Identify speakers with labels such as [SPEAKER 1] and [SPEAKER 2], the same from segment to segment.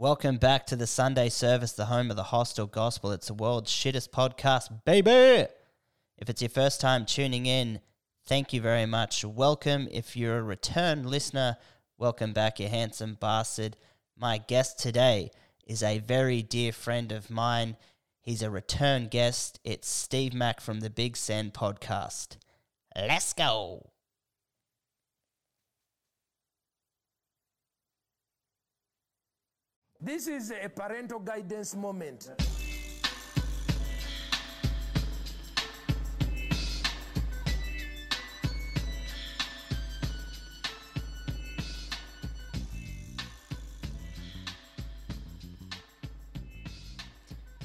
[SPEAKER 1] Welcome back to the Sunday service, the home of the hostile gospel. It's the world's shittest podcast, baby. If it's your first time tuning in, thank you very much. Welcome. If you're a return listener, welcome back, you handsome bastard. My guest today is a very dear friend of mine. He's a return guest. It's Steve Mac from the Big Send podcast. Let's go.
[SPEAKER 2] This is a parental guidance moment.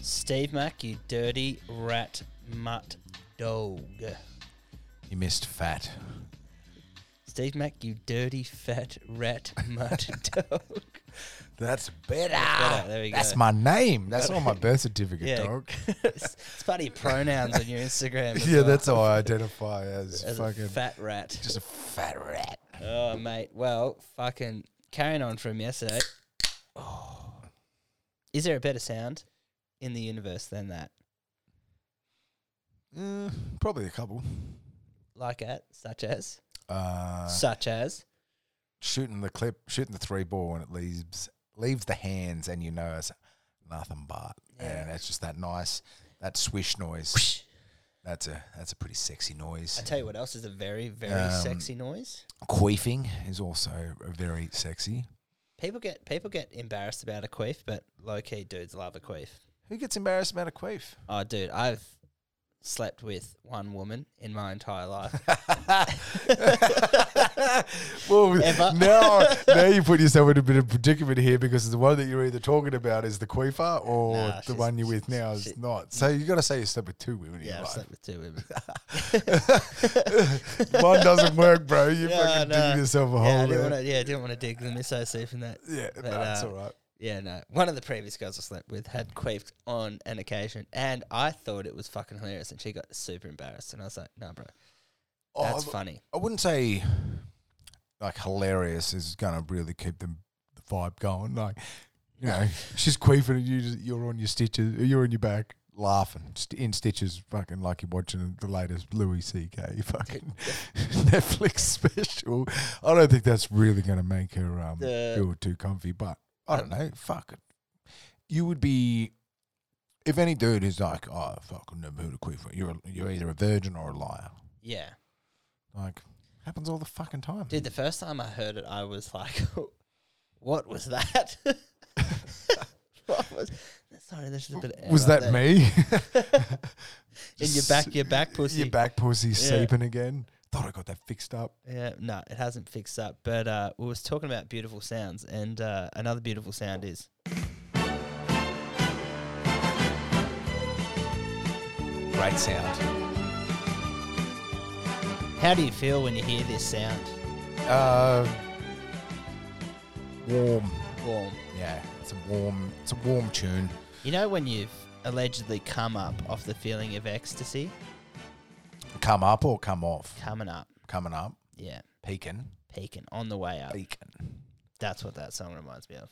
[SPEAKER 1] Steve Mac, you dirty rat mutt dog.
[SPEAKER 3] You missed fat.
[SPEAKER 1] Steve Mac, you dirty fat rat mutt dog.
[SPEAKER 3] That's better.
[SPEAKER 1] better. There we
[SPEAKER 3] That's
[SPEAKER 1] go.
[SPEAKER 3] my name. That's on my birth certificate,
[SPEAKER 1] Yeah,
[SPEAKER 3] dog.
[SPEAKER 1] it's, part of your pronouns on your Instagram.
[SPEAKER 3] yeah,
[SPEAKER 1] well.
[SPEAKER 3] that's how I identify as,
[SPEAKER 1] as
[SPEAKER 3] fucking
[SPEAKER 1] a fat rat.
[SPEAKER 3] just a fat rat.
[SPEAKER 1] Oh, mate. Well, fucking carrying on from yesterday. Is there a better sound in the universe than that?
[SPEAKER 3] Uh, probably a couple.
[SPEAKER 1] Like that, such as,
[SPEAKER 3] Uh,
[SPEAKER 1] such as.
[SPEAKER 3] shooting the clip, shooting the three ball, when it leaves leaves the hands, and you know it's nothing but,
[SPEAKER 1] Yeah.
[SPEAKER 3] and it's just that nice, that swish noise. That's a that's a pretty sexy noise.
[SPEAKER 1] I tell you what else is a very, very
[SPEAKER 3] Um,
[SPEAKER 1] sexy noise.
[SPEAKER 3] Queefing is also a very sexy.
[SPEAKER 1] People get people get embarrassed about a queef, but low key dudes love a queef.
[SPEAKER 3] Who gets embarrassed about a queef?
[SPEAKER 1] Oh, dude, I've slept with one woman in my entire life.
[SPEAKER 3] well,
[SPEAKER 1] Ever.
[SPEAKER 3] now, now you put yourself in a bit of predicament here because the one that you're either talking about is the queefer or
[SPEAKER 1] Nah,
[SPEAKER 3] the one you're with now is not. So you got to say you slept with two women in
[SPEAKER 1] yeah, I've slept with two women.
[SPEAKER 3] one doesn't work, bro. You're
[SPEAKER 1] Yeah,
[SPEAKER 3] fucking
[SPEAKER 1] no.
[SPEAKER 3] digging yourself a hole
[SPEAKER 1] yeah, I didn't
[SPEAKER 3] there.
[SPEAKER 1] want to. Yeah, I didn't want to dig the miso from that.
[SPEAKER 3] yeah,
[SPEAKER 1] but,
[SPEAKER 3] that's
[SPEAKER 1] uh,
[SPEAKER 3] all right.
[SPEAKER 1] Yeah, no. One of the previous girls I slept with had queefed on an occasion, and I thought it was fucking hilarious, and she got super embarrassed, and I was like, "No, bro, that's
[SPEAKER 3] Oh,
[SPEAKER 1] funny."
[SPEAKER 3] I wouldn't say like hilarious is going to really keep them the vibe going. Like, you know, she's queefing and you just, you're on your stitches, you're on your back laughing st- in stitches, fucking like you're watching the latest Louis C.K. fucking Netflix special. I don't think that's really going to make her um, feel too comfy, but I don't know. Fuck it. You would be. If any dude is like, oh, fuck, I've never heard a queefer, you're, a, you're either a virgin or a liar.
[SPEAKER 1] Yeah,
[SPEAKER 3] Like, happens all the fucking time.
[SPEAKER 1] dude. The first time I heard it, I was like, "What was that?" what was? Sorry, there's just a bit of air
[SPEAKER 3] Was that
[SPEAKER 1] there.
[SPEAKER 3] me?
[SPEAKER 1] in your back? Your back pussy.
[SPEAKER 3] Your back pussy
[SPEAKER 1] Yeah.
[SPEAKER 3] seeping again. I thought I got that fixed up.
[SPEAKER 1] Yeah, no, it hasn't fixed up. But uh, we was talking about beautiful sounds, and uh, another beautiful sound is
[SPEAKER 3] Great sound.
[SPEAKER 1] how do you feel when you hear this sound?
[SPEAKER 3] Uh, warm.
[SPEAKER 1] Warm.
[SPEAKER 3] Yeah, it's a warm. It's a warm tune.
[SPEAKER 1] You know when you've allegedly come up off the feeling of ecstasy,
[SPEAKER 3] Come up or come off?
[SPEAKER 1] coming up,
[SPEAKER 3] Coming up.
[SPEAKER 1] yeah,
[SPEAKER 3] Peaking.
[SPEAKER 1] peaking on the way up.
[SPEAKER 3] Peaking.
[SPEAKER 1] That's what that song reminds me of.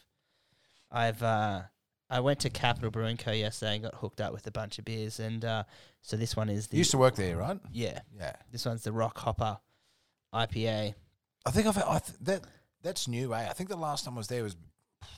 [SPEAKER 1] I've uh, I went to Capital Brewing Co yesterday and got hooked up with a bunch of beers, and uh, so this one is the
[SPEAKER 3] You used to work there, right?
[SPEAKER 1] yeah,
[SPEAKER 3] Yeah.
[SPEAKER 1] this one's the Rock Hopper IPA.
[SPEAKER 3] I think I've I th- that that's new, eh? I think the last time I was there was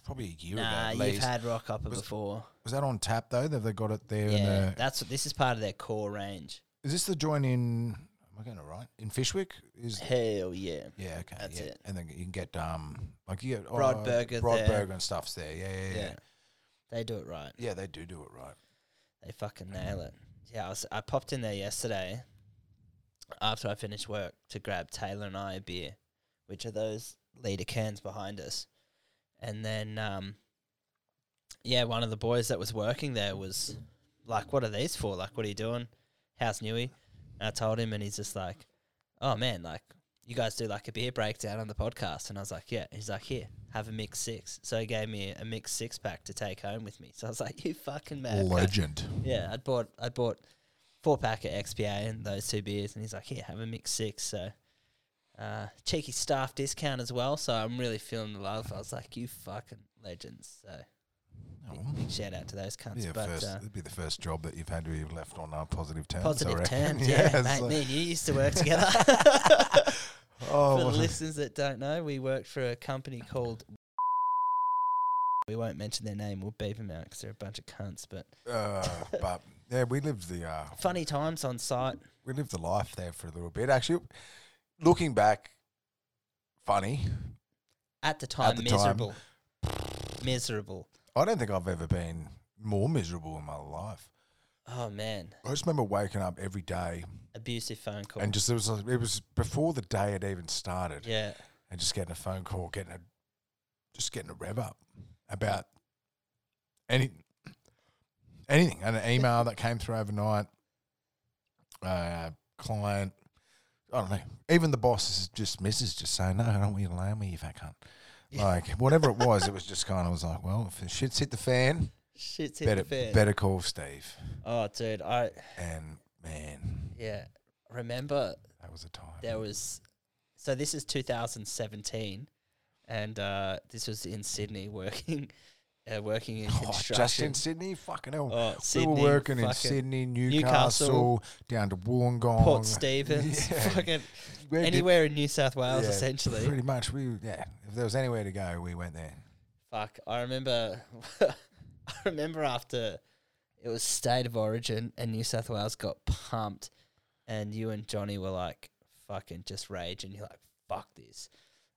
[SPEAKER 3] probably a year
[SPEAKER 1] Nah,
[SPEAKER 3] ago. at
[SPEAKER 1] you've had Rock Hopper
[SPEAKER 3] Was-
[SPEAKER 1] before.
[SPEAKER 3] was that on tap though? Have they got it there?
[SPEAKER 1] Yeah,
[SPEAKER 3] the,
[SPEAKER 1] that's what this is part of their core range.
[SPEAKER 3] Is this the joint in? Am I getting it right? In Fyshwick? Is
[SPEAKER 1] Hell yeah.
[SPEAKER 3] Yeah, okay.
[SPEAKER 1] That's
[SPEAKER 3] yeah.
[SPEAKER 1] it.
[SPEAKER 3] And then you can get um like you get
[SPEAKER 1] Broad
[SPEAKER 3] uh,
[SPEAKER 1] burger
[SPEAKER 3] Broad
[SPEAKER 1] there.
[SPEAKER 3] burger and stuff's there. Yeah, yeah, yeah.
[SPEAKER 1] Yeah.
[SPEAKER 3] Yeah,
[SPEAKER 1] They do it right.
[SPEAKER 3] Yeah, they do do it right.
[SPEAKER 1] They fucking nail it. Yeah, I, was, I popped in there yesterday after I finished work to grab Taylor and I a beer, which are those liter cans behind us. And then, um, yeah, one of the boys that was working there was like, "What are these for? Like, what are you doing? How's Newy?" And I told him, and he's just like, "Oh man, like you guys do like a beer breakdown on the podcast." And I was like, "Yeah." He's like, "Here, have a mix six. So he gave me a mix six pack to take home with me. So I was like, "You fucking mad." cunt."
[SPEAKER 3] Legend.
[SPEAKER 1] Yeah, I'd bought I'd bought four pack of XPA and those two beers, and he's like, "Here, have a mix six. So uh, cheeky staff discount as well. So I'm really feeling the love. I was like, you fucking legends. So
[SPEAKER 3] Oh.
[SPEAKER 1] big shout out to those cunts.
[SPEAKER 3] your
[SPEAKER 1] But
[SPEAKER 3] first,
[SPEAKER 1] uh,
[SPEAKER 3] it'd be the first job that you've had to have left on uh, positive terms.
[SPEAKER 1] Positive terms, yeah,
[SPEAKER 3] it's
[SPEAKER 1] mate.
[SPEAKER 3] like-
[SPEAKER 1] me and you used to work together.
[SPEAKER 3] oh,
[SPEAKER 1] For the listeners that don't know, we worked for a company called. We won't mention their name. We'll beep them out because they're a bunch of cunts. But
[SPEAKER 3] uh, but yeah, we lived the uh,
[SPEAKER 1] funny times on site.
[SPEAKER 3] we lived the life there for a little bit. Actually, looking back, funny.
[SPEAKER 1] At the time,
[SPEAKER 3] the time.
[SPEAKER 1] miserable.
[SPEAKER 3] I don't think I've ever been more miserable in my life.
[SPEAKER 1] Oh man,
[SPEAKER 3] I just remember waking up every day
[SPEAKER 1] abusive phone call.
[SPEAKER 3] and just it was it was before the day had even started,
[SPEAKER 1] yeah,
[SPEAKER 3] and just getting a phone call, getting a just getting a rev up about any anything, and an email that came through overnight. Uh, client, I don't know. Even the boss is just misses just saying, "No, I don't want you to lay on me, you fat cunt." Like whatever it was, it was just kind of was like, well, if shit's hit the fan,
[SPEAKER 1] shit's hit
[SPEAKER 3] better
[SPEAKER 1] the fan.
[SPEAKER 3] better call Steve.
[SPEAKER 1] Oh, dude, I
[SPEAKER 3] And man,
[SPEAKER 1] yeah remember
[SPEAKER 3] that was a time.
[SPEAKER 1] there was. So this is 2017, and uh, this was in Sydney working, uh, working in
[SPEAKER 3] Oh,
[SPEAKER 1] construction.
[SPEAKER 3] just in Sydney, fucking hell.
[SPEAKER 1] Oh,
[SPEAKER 3] we were working in Sydney,
[SPEAKER 1] Newcastle,
[SPEAKER 3] Newcastle, down to Wollongong,
[SPEAKER 1] Port Stephens,
[SPEAKER 3] Yeah.
[SPEAKER 1] fucking
[SPEAKER 3] Where did-
[SPEAKER 1] anywhere in New South Wales,
[SPEAKER 3] yeah,
[SPEAKER 1] essentially.
[SPEAKER 3] Pretty much, we yeah. If there was anywhere to go, we went there.
[SPEAKER 1] Fuck, I remember. I remember after it was State of Origin and New South Wales got pumped, and you and Johnny were like, "Fucking just rage," and you're like, "Fuck this,"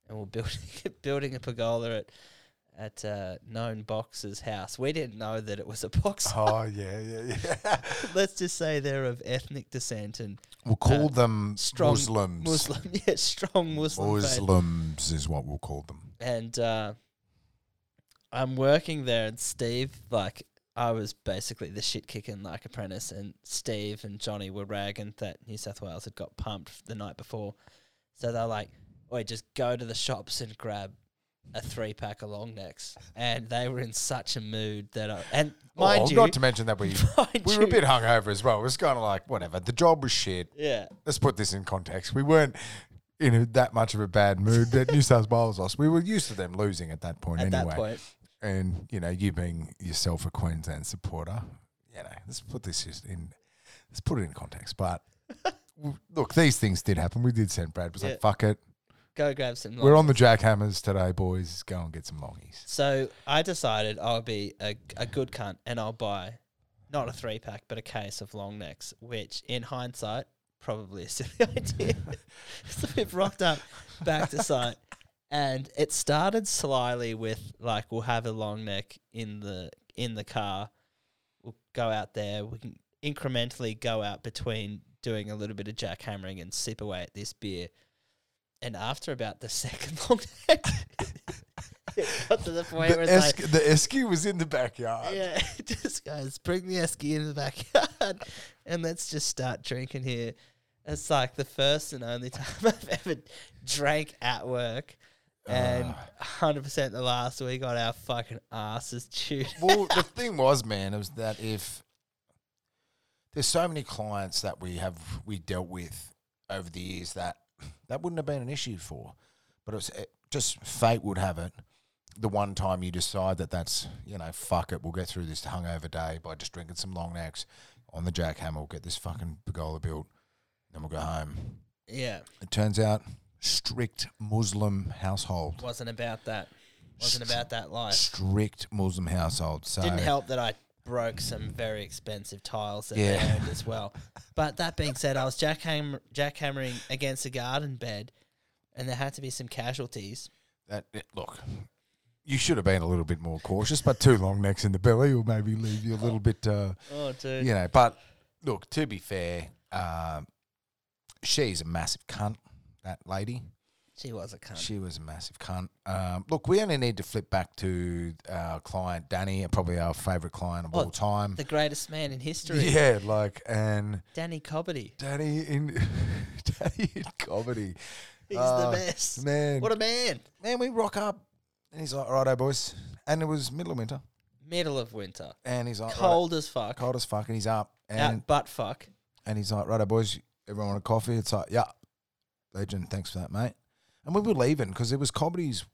[SPEAKER 1] and we're building building a pergola at at uh, known boxer's house. We didn't know that it was a boxer.
[SPEAKER 3] Oh yeah, yeah, yeah.
[SPEAKER 1] Let's just say they're of ethnic descent and
[SPEAKER 3] we'll call them
[SPEAKER 1] strong
[SPEAKER 3] Muslims.
[SPEAKER 1] Muslim, yeah, strong Muslim. faith.
[SPEAKER 3] Muslims is what we'll call them.
[SPEAKER 1] and uh, I'm working there, and Steve, like, I was basically the shit kicking like apprentice, and Steve and Johnny were ragging that New South Wales had got pumped the night before, so they're like, "Oi, just go to the shops and grab." A three pack of long necks, and they were in such a mood that I and oh, mind
[SPEAKER 3] oh,
[SPEAKER 1] you,
[SPEAKER 3] not to mention that we we were a bit hungover as well. It was kind of like whatever. The job was shit.
[SPEAKER 1] yeah,
[SPEAKER 3] Let's put this in context. We weren't in a, that much of a bad mood that New South Wales lost. We were used to them losing at that point
[SPEAKER 1] at
[SPEAKER 3] anyway.
[SPEAKER 1] that point,
[SPEAKER 3] and you know, you being yourself a Queensland supporter, you know, let's put this just in, let's put it in context. But look, these things did happen. We did send Brad. Was
[SPEAKER 1] Yeah.
[SPEAKER 3] like, fuck it.
[SPEAKER 1] Go grab some.
[SPEAKER 3] We're on the jackhammers today, boys. Go and get some longies.
[SPEAKER 1] So I decided I'll be a, a good cunt and I'll buy not a three pack, but a case of long necks, which in hindsight, probably a silly idea. so we've rocked up back to site and it started slyly with like we'll have a long neck in the in the car. We'll go out there, we can incrementally go out between doing a little bit of jackhammering and sip away at this beer. And after about the second long neck, it got to the point
[SPEAKER 3] The,
[SPEAKER 1] where it's like,
[SPEAKER 3] the Esky was in the backyard.
[SPEAKER 1] yeah, just guys, bring the esky in the backyard and let's just start drinking here. It's like the first and only time I've ever drank at work. And
[SPEAKER 3] Ah.
[SPEAKER 1] 100% the last we got our fucking asses chewed.
[SPEAKER 3] well, the thing was, man, it was that if there's so many clients that we have we dealt with over the years that that wouldn't have been an issue for, but it was it, just fate would have it. The one time you decide that that's you know fuck it, we'll get through this hungover day by just drinking some long necks on the jackhammer. We'll get this fucking pergola built, then we'll go home.
[SPEAKER 1] Yeah,
[SPEAKER 3] It turns out strict Muslim household,
[SPEAKER 1] wasn't about that. Wasn't about that life.
[SPEAKER 3] strict Muslim household. So
[SPEAKER 1] Didn't help that I broke some very expensive tiles that
[SPEAKER 3] Yeah.
[SPEAKER 1] they owned as well. But that being said, I was jackhammer, jackhammering against a garden bed, and there had to be some casualties.
[SPEAKER 3] that look, you should have been a little bit more cautious, but two long necks in the belly will maybe leave you a little bit, uh,
[SPEAKER 1] Oh, dude.
[SPEAKER 3] you know. But look, to be fair, um, she's a massive cunt. That lady,
[SPEAKER 1] She was a cunt.
[SPEAKER 3] she was a massive cunt. Um, look, we only need to flip back to our client Danny, probably our favourite client of
[SPEAKER 1] Oh,
[SPEAKER 3] all time.
[SPEAKER 1] the greatest man in history,
[SPEAKER 3] Yeah, like and
[SPEAKER 1] Danny Cobbitty.
[SPEAKER 3] Danny in Danny in Cobbitty.
[SPEAKER 1] He's
[SPEAKER 3] Uh,
[SPEAKER 1] the best.
[SPEAKER 3] Man,
[SPEAKER 1] What a man.
[SPEAKER 3] man, we rock up, and he's like, "Righto, boys," and it was middle of winter.
[SPEAKER 1] Middle of winter.
[SPEAKER 3] And he's like.
[SPEAKER 1] Cold as fuck.
[SPEAKER 3] cold as fuck, and he's up, and
[SPEAKER 1] Out butt fuck.
[SPEAKER 3] and he's like, "Righto, boys, everyone want a coffee?" It's like, "Yeah." legend. Thanks for that, mate. And we were leaving because it was Cobbitty's.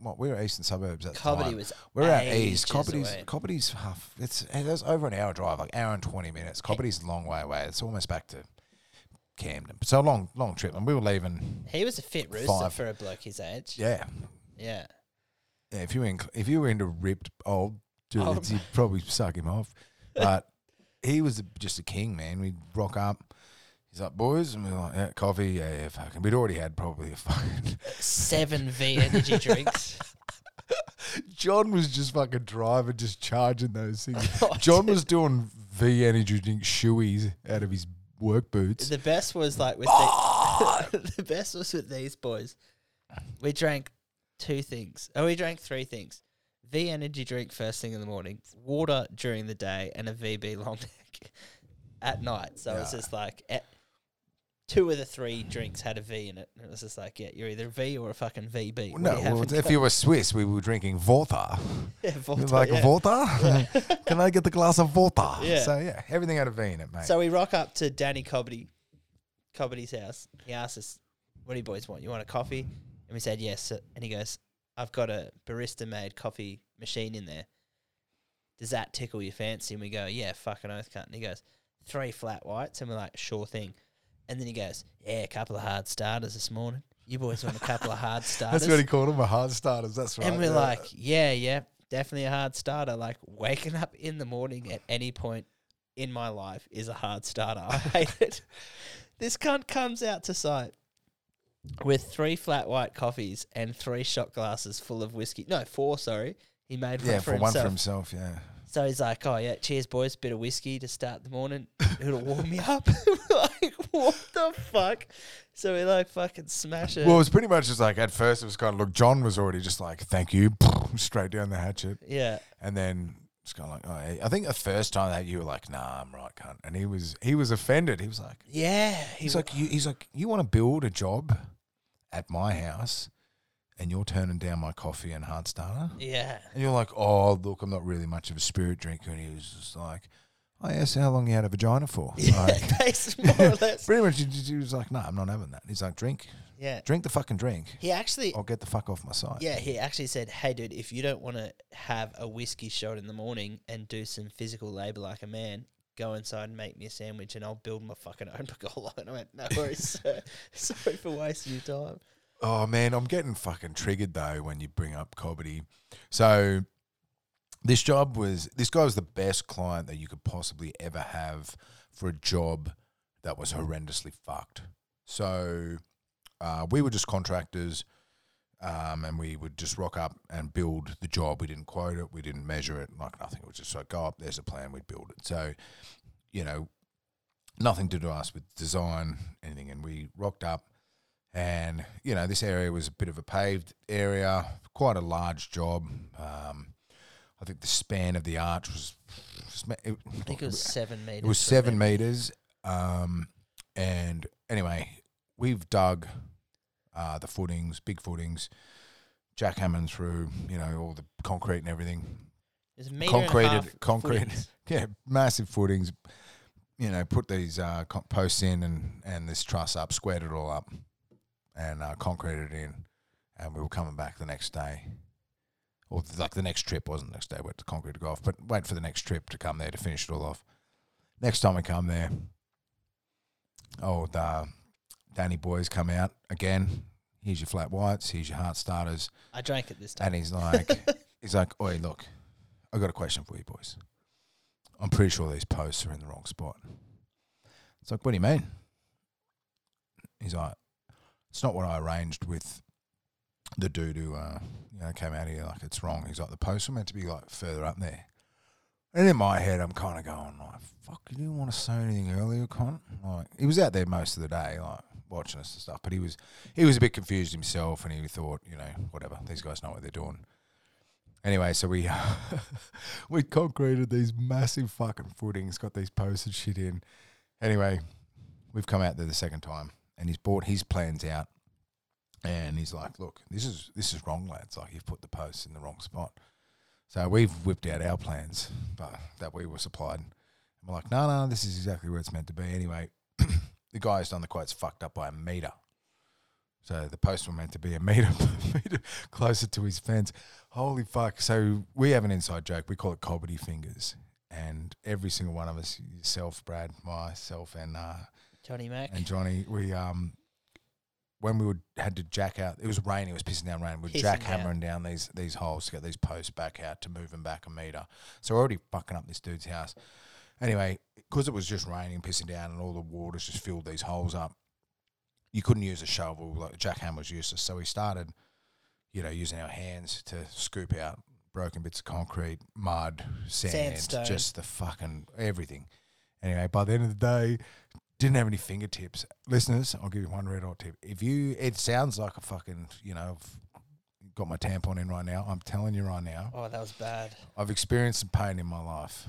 [SPEAKER 3] What we were eastern suburbs at
[SPEAKER 1] Cobbitty
[SPEAKER 3] time.
[SPEAKER 1] was
[SPEAKER 3] We're out east. Cobbitty's
[SPEAKER 1] away.
[SPEAKER 3] Cobbitty's half. It's it was over an hour drive, like hour and twenty minutes. Cobbitty's a long way away. It's almost back to Camden. So a long long trip, and we were leaving.
[SPEAKER 1] He was a fit rooster
[SPEAKER 3] Five.
[SPEAKER 1] for a bloke his age.
[SPEAKER 3] Yeah,
[SPEAKER 1] Yeah.
[SPEAKER 3] yeah. If you were in, if you were into ripped old dudes,
[SPEAKER 1] Old
[SPEAKER 3] you'd probably suck him off. But he was just a king, man. We'd rock up. He's like, boys, and we we're like, yeah, coffee, yeah, yeah, fucking. We'd already had probably a fucking.
[SPEAKER 1] Seven V energy drinks.
[SPEAKER 3] John was just fucking driving, just charging those things.
[SPEAKER 1] Oh,
[SPEAKER 3] John was doing V energy drink shoeies out of his work boots.
[SPEAKER 1] The best was like with the, the best was with these boys. We drank two things. Oh, we drank three things: V energy drink first thing in the morning, water during the day, and a VB long neck at night. So it's
[SPEAKER 3] Yeah.
[SPEAKER 1] just like eh, two of the three drinks had a V in it, and it was just like, yeah, you're either a V or a fucking VB. What
[SPEAKER 3] No,
[SPEAKER 1] you
[SPEAKER 3] well, if you were Swiss, we were drinking Volta.
[SPEAKER 1] yeah, Volta,
[SPEAKER 3] like
[SPEAKER 1] yeah.
[SPEAKER 3] Volta? Can I get the glass of Volta?
[SPEAKER 1] Yeah.
[SPEAKER 3] So yeah, everything had a V in it, mate.
[SPEAKER 1] So we rock up to Danny Cobbitty, Cobbitty's house. He asks us, "What do you boys want? You want a coffee?" And we said yes. And he goes, "I've got a barista-made coffee machine in there. Does that tickle your fancy?" And we go, "Yeah, fucking oath, cunt." And he goes, three flat whites," and we're like, "Sure thing." And then he goes, "Yeah, a couple of hard starters this morning. You boys want a couple of hard starters?"
[SPEAKER 3] That's what he called them, a hard starters. That's right.
[SPEAKER 1] And we're
[SPEAKER 3] yeah.
[SPEAKER 1] like, yeah, yeah, definitely a hard starter. Like waking up in the morning at any point in my life is a hard starter. I hate it. This cunt comes out to sight with three flat white coffees and three shot glasses full of whiskey. No, four, sorry. He made one
[SPEAKER 3] yeah,
[SPEAKER 1] for,
[SPEAKER 3] for one for himself, yeah.
[SPEAKER 1] So he's like, oh, yeah, cheers, boys. Bit of whiskey to start the morning. It'll warm me up. like, what the fuck? So we like fucking smash it.
[SPEAKER 3] Well, it was pretty much just like at first it was kind of look. John was already just like, "Thank you," straight down the hatchet,
[SPEAKER 1] yeah.
[SPEAKER 3] and then it's kind of like, "Oh, hey." I think the first time that you were like, "Nah, I'm right, cunt," and he was he was offended. He was like,
[SPEAKER 1] Yeah. He
[SPEAKER 3] "He's like, you, he's like, you want to build a job at my house, and you're turning down my coffee and hard starter."
[SPEAKER 1] yeah.
[SPEAKER 3] And you're like, oh, look, I'm not really much of a spirit drinker. And he was just like, oh, yes, how long you had a vagina for? Like,
[SPEAKER 1] Basically, more or less.
[SPEAKER 3] pretty much, he, he was like, no, I'm not having that. He's like, drink,
[SPEAKER 1] Yeah.
[SPEAKER 3] drink the fucking drink.
[SPEAKER 1] He actually,
[SPEAKER 3] I'll get the fuck off my side.
[SPEAKER 1] yeah, he actually said, "Hey, dude, if you don't want to have a whiskey shot in the morning and do some physical labor like a man, go inside and make me a sandwich, and I'll build my fucking own pergola." And I went, "No worries, sir. Sorry for wasting your time."
[SPEAKER 3] Oh, man, I'm getting fucking triggered, though, when you bring up Cobbitty. So, this job was, this guy was the best client that you could possibly ever have for a job that was horrendously fucked. So, uh, we were just contractors. um, and we would just rock up and build the job. We didn't quote it, we didn't measure it, like nothing. It was just like go up. There's a plan. We'd build it. So, you know, nothing to do us with design, anything. And we rocked up, and you know, this area was a bit of a paved area, quite a large job. Um, I think the span of the arch was, it,
[SPEAKER 1] I think it was seven meters.
[SPEAKER 3] it was seven meters. Um, and anyway, we've dug uh, the footings, big footings, jackhammering through, you know, all the concrete and everything.
[SPEAKER 1] Was a meter and a
[SPEAKER 3] Concreted- concrete.
[SPEAKER 1] footings.
[SPEAKER 3] Yeah, massive footings. You know, put these uh, posts in and, and this truss up, squared it all up, and uh, concreted it in. And we were coming back the next day. Or like the next trip wasn't the next day, we had to concrete to go off, but wait for the next trip to come there to finish it all off. Next time we come there, old uh, Danny boys come out again. Here's your flat whites. Here's your heart starters.
[SPEAKER 1] I drank it this time.
[SPEAKER 3] And he's like, he's like, oi, look, I got a question for you boys. I'm pretty sure these posts are in the wrong spot. It's like, what do you mean? He's like, it's not what I arranged with the dude who, uh, you know, came out here. Like, it's wrong. He's like, the posts are meant to be like further up there. And in my head, I'm kind of going like, "Fuck! You didn't want to say anything earlier, con." Like he was out there most of the day, like watching us and stuff. But he was he was a bit confused himself, and he thought, you know, whatever. These guys know what they're doing. Anyway, so we we concreted these massive fucking footings, got these posts and shit in. Anyway, we've come out there the second time, and he's brought his plans out, and he's like, "Look, this is this is wrong, lads. Like you've put the posts in the wrong spot." So we've whipped out our plans, but that we were supplied. And we're like, "No, no, this is exactly where it's meant to be." Anyway, the guy who's done the quote's fucked up by a meter. So the post were meant to be a meter, meter closer to his fence. Holy fuck! So we have an inside joke. We call it Cobbitty fingers, and every single one of us, yourself, Brad, myself, and uh,
[SPEAKER 1] Johnny Mac.
[SPEAKER 3] and Johnny, we um when we would had to jack out, it was raining, it was pissing down rain. We'd
[SPEAKER 1] Pissing
[SPEAKER 3] jack
[SPEAKER 1] down.
[SPEAKER 3] hammering down these these holes to get these posts back out to move them back a meter. So we're already fucking up this dude's house. Anyway, because it was just raining, pissing down, and all the water's just filled these holes up. You couldn't use a shovel, like jackhammer was useless. So we started, you know, using our hands to scoop out broken bits of concrete, mud, sand,
[SPEAKER 1] Sandstone.
[SPEAKER 3] just the fucking everything. Anyway, by the end of the day, didn't have any fingertips. Listeners, I'll give you one red hot tip. If you, it sounds like a fucking, you know, I've got my tampon in right now. I'm telling you right now,
[SPEAKER 1] oh, that was bad.
[SPEAKER 3] I've experienced some pain in my life.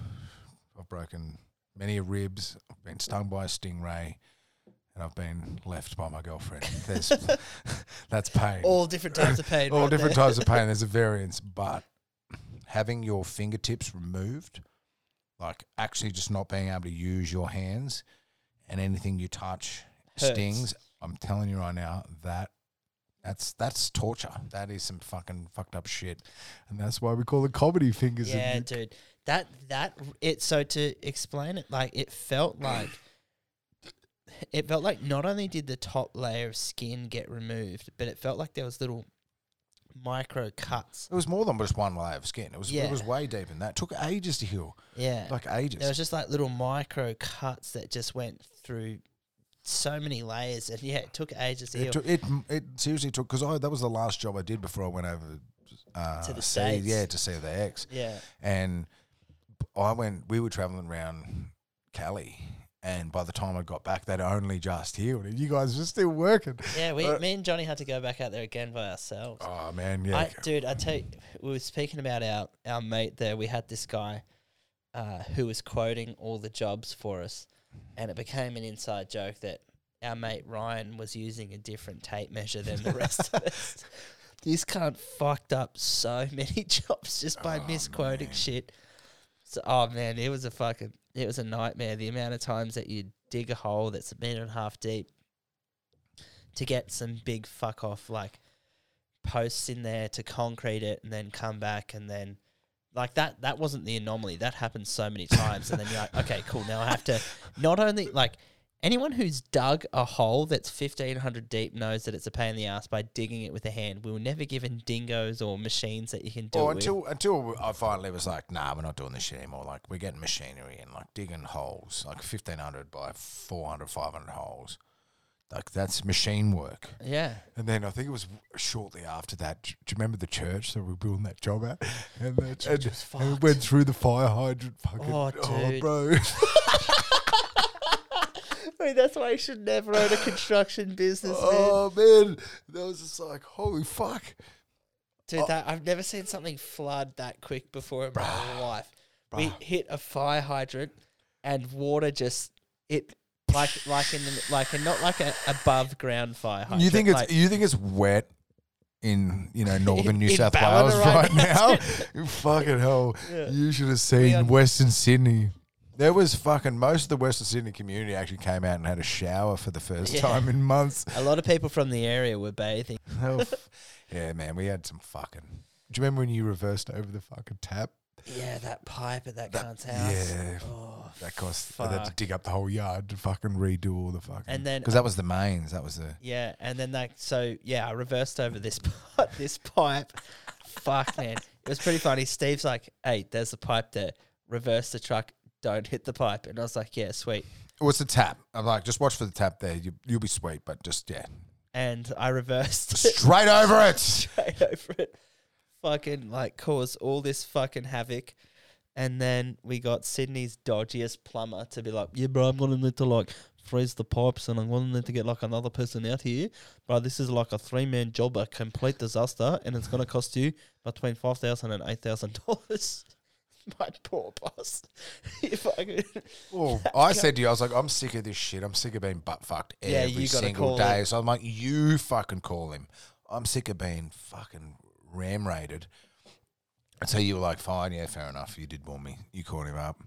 [SPEAKER 3] I've broken many ribs. I've been stung by a stingray, and I've been left by my girlfriend. There's, that's pain.
[SPEAKER 1] All different types of pain.
[SPEAKER 3] All
[SPEAKER 1] right
[SPEAKER 3] different
[SPEAKER 1] there.
[SPEAKER 3] types of pain. There's a variance, but having your fingertips removed, like actually just not being able to use your hands, and anything you touch
[SPEAKER 1] Hurts.
[SPEAKER 3] stings. I'm telling you right now that that's that's torture. That is some fucking fucked up shit, and that's why we call it Cobbitty fingers.
[SPEAKER 1] Yeah, dude. That that it. So to explain it, like it felt like. It felt like not only did the top layer of skin get removed, but it felt like there was little micro cuts.
[SPEAKER 3] It was more than just one layer of skin. It was
[SPEAKER 1] Yeah.
[SPEAKER 3] it was way deeper than that. It took ages to heal,
[SPEAKER 1] Yeah,
[SPEAKER 3] like ages.
[SPEAKER 1] It was just like little micro cuts that just went through so many layers, and yeah, it took ages to heal.
[SPEAKER 3] It, took, it it seriously took because I that was the last job I did before I went over uh,
[SPEAKER 1] To the
[SPEAKER 3] see-
[SPEAKER 1] States.
[SPEAKER 3] Yeah, to see the ex.
[SPEAKER 1] yeah,
[SPEAKER 3] And I went. We were traveling around Cali, and by the time I got back, they'd only just healed, and you guys were still working.
[SPEAKER 1] yeah. We,
[SPEAKER 3] Uh,
[SPEAKER 1] me and Johnny had to go back out there again by ourselves.
[SPEAKER 3] Oh man, yeah.
[SPEAKER 1] I, dude, I tell you, we were speaking about our, our mate there. We had this guy uh, who was quoting all the jobs for us, and it became an inside joke that our mate Ryan was using a different tape measure than the rest of us. This cunt fucked up so many jobs just by
[SPEAKER 3] Oh,
[SPEAKER 1] misquoting
[SPEAKER 3] man.
[SPEAKER 1] shit. So, oh man, it was a fucking, it was a nightmare. The amount of times that you dig a hole that's a meter and a half deep to get some big fuck off like posts in there to concrete it and then come back and then like that that wasn't the anomaly that happened so many times and then you're like okay cool now i have to not only like anyone who's dug a hole that's 1500 deep knows that it's a pain in the ass by digging it with a hand we were never given dingoes or machines that you can do
[SPEAKER 3] Or
[SPEAKER 1] it with.
[SPEAKER 3] until until I finally was like, nah, we're not doing this shit anymore. Like we're getting machinery and like digging holes, like fifteen hundred by 400, 500 holes. Like that's machine work.
[SPEAKER 1] yeah
[SPEAKER 3] And then I think it was shortly after that. Do you remember the church that we were building that job at? And, the, and,
[SPEAKER 1] church
[SPEAKER 3] and we went through the fire hydrant. Fucking,
[SPEAKER 1] Oh,
[SPEAKER 3] oh,
[SPEAKER 1] dude.
[SPEAKER 3] bro.
[SPEAKER 1] I mean, that's why you should never own a construction business
[SPEAKER 3] oh man, that was just like holy fuck.
[SPEAKER 1] Dude, oh. that I've never seen something flood that quick before in my life. We hit a fire hydrant and water just it like like in the, like a, not like a above ground fire hydrant.
[SPEAKER 3] You think it's
[SPEAKER 1] like,
[SPEAKER 3] you think it's wet in you know northern New South
[SPEAKER 1] Ballina
[SPEAKER 3] Wales
[SPEAKER 1] right
[SPEAKER 3] right
[SPEAKER 1] now,
[SPEAKER 3] fucking hell!
[SPEAKER 1] Yeah.
[SPEAKER 3] You should have seen Western Sydney. There was fucking most of the Western Sydney community actually came out and had a shower for the first
[SPEAKER 1] Yeah.
[SPEAKER 3] time in months.
[SPEAKER 1] a lot of people from the area were bathing.
[SPEAKER 3] Yeah, man, we had some fucking. Do you remember when you reversed over the fucking tap?
[SPEAKER 1] Yeah, that pipe at that,
[SPEAKER 3] That-
[SPEAKER 1] cunt's house.
[SPEAKER 3] yeah.
[SPEAKER 1] Oh,
[SPEAKER 3] That cost. They had to
[SPEAKER 1] fuck.
[SPEAKER 3] dig up the whole yard to fucking redo all the fucking.
[SPEAKER 1] And then-
[SPEAKER 3] because that was the mains, that was the.
[SPEAKER 1] Yeah, and then that so yeah, I reversed over this this pipe. Fuck man. It was pretty funny. Steve's like, Hey, there's a pipe there. Reverse the truck, don't hit the pipe. And I was like, Yeah, sweet.
[SPEAKER 3] What's the tap? I'm like, just watch for the tap there. You, you'll be sweet, but just yeah,
[SPEAKER 1] And I reversed
[SPEAKER 3] straight over it.
[SPEAKER 1] straight over it. Fucking like caused all this fucking havoc. And then we got Sydney's dodgiest plumber to be like, Yeah, bro, I'm gonna need to like freeze the pipes and I'm gonna need to get like another person out here. But this is like a three man job, a complete disaster, and it's gonna cost you between five thousand and eight thousand dollars. My poor boss. if I could
[SPEAKER 3] Well, I said to you, I was like, I'm sick of this shit. I'm sick of being butt fucked
[SPEAKER 1] Yeah,
[SPEAKER 3] every
[SPEAKER 1] you gotta
[SPEAKER 3] single
[SPEAKER 1] call
[SPEAKER 3] day.
[SPEAKER 1] him.
[SPEAKER 3] So I'm like, you fucking call him. I'm sick of being fucking ram raided. And so you were like, fine, yeah, fair enough. You did warn me. You called him up.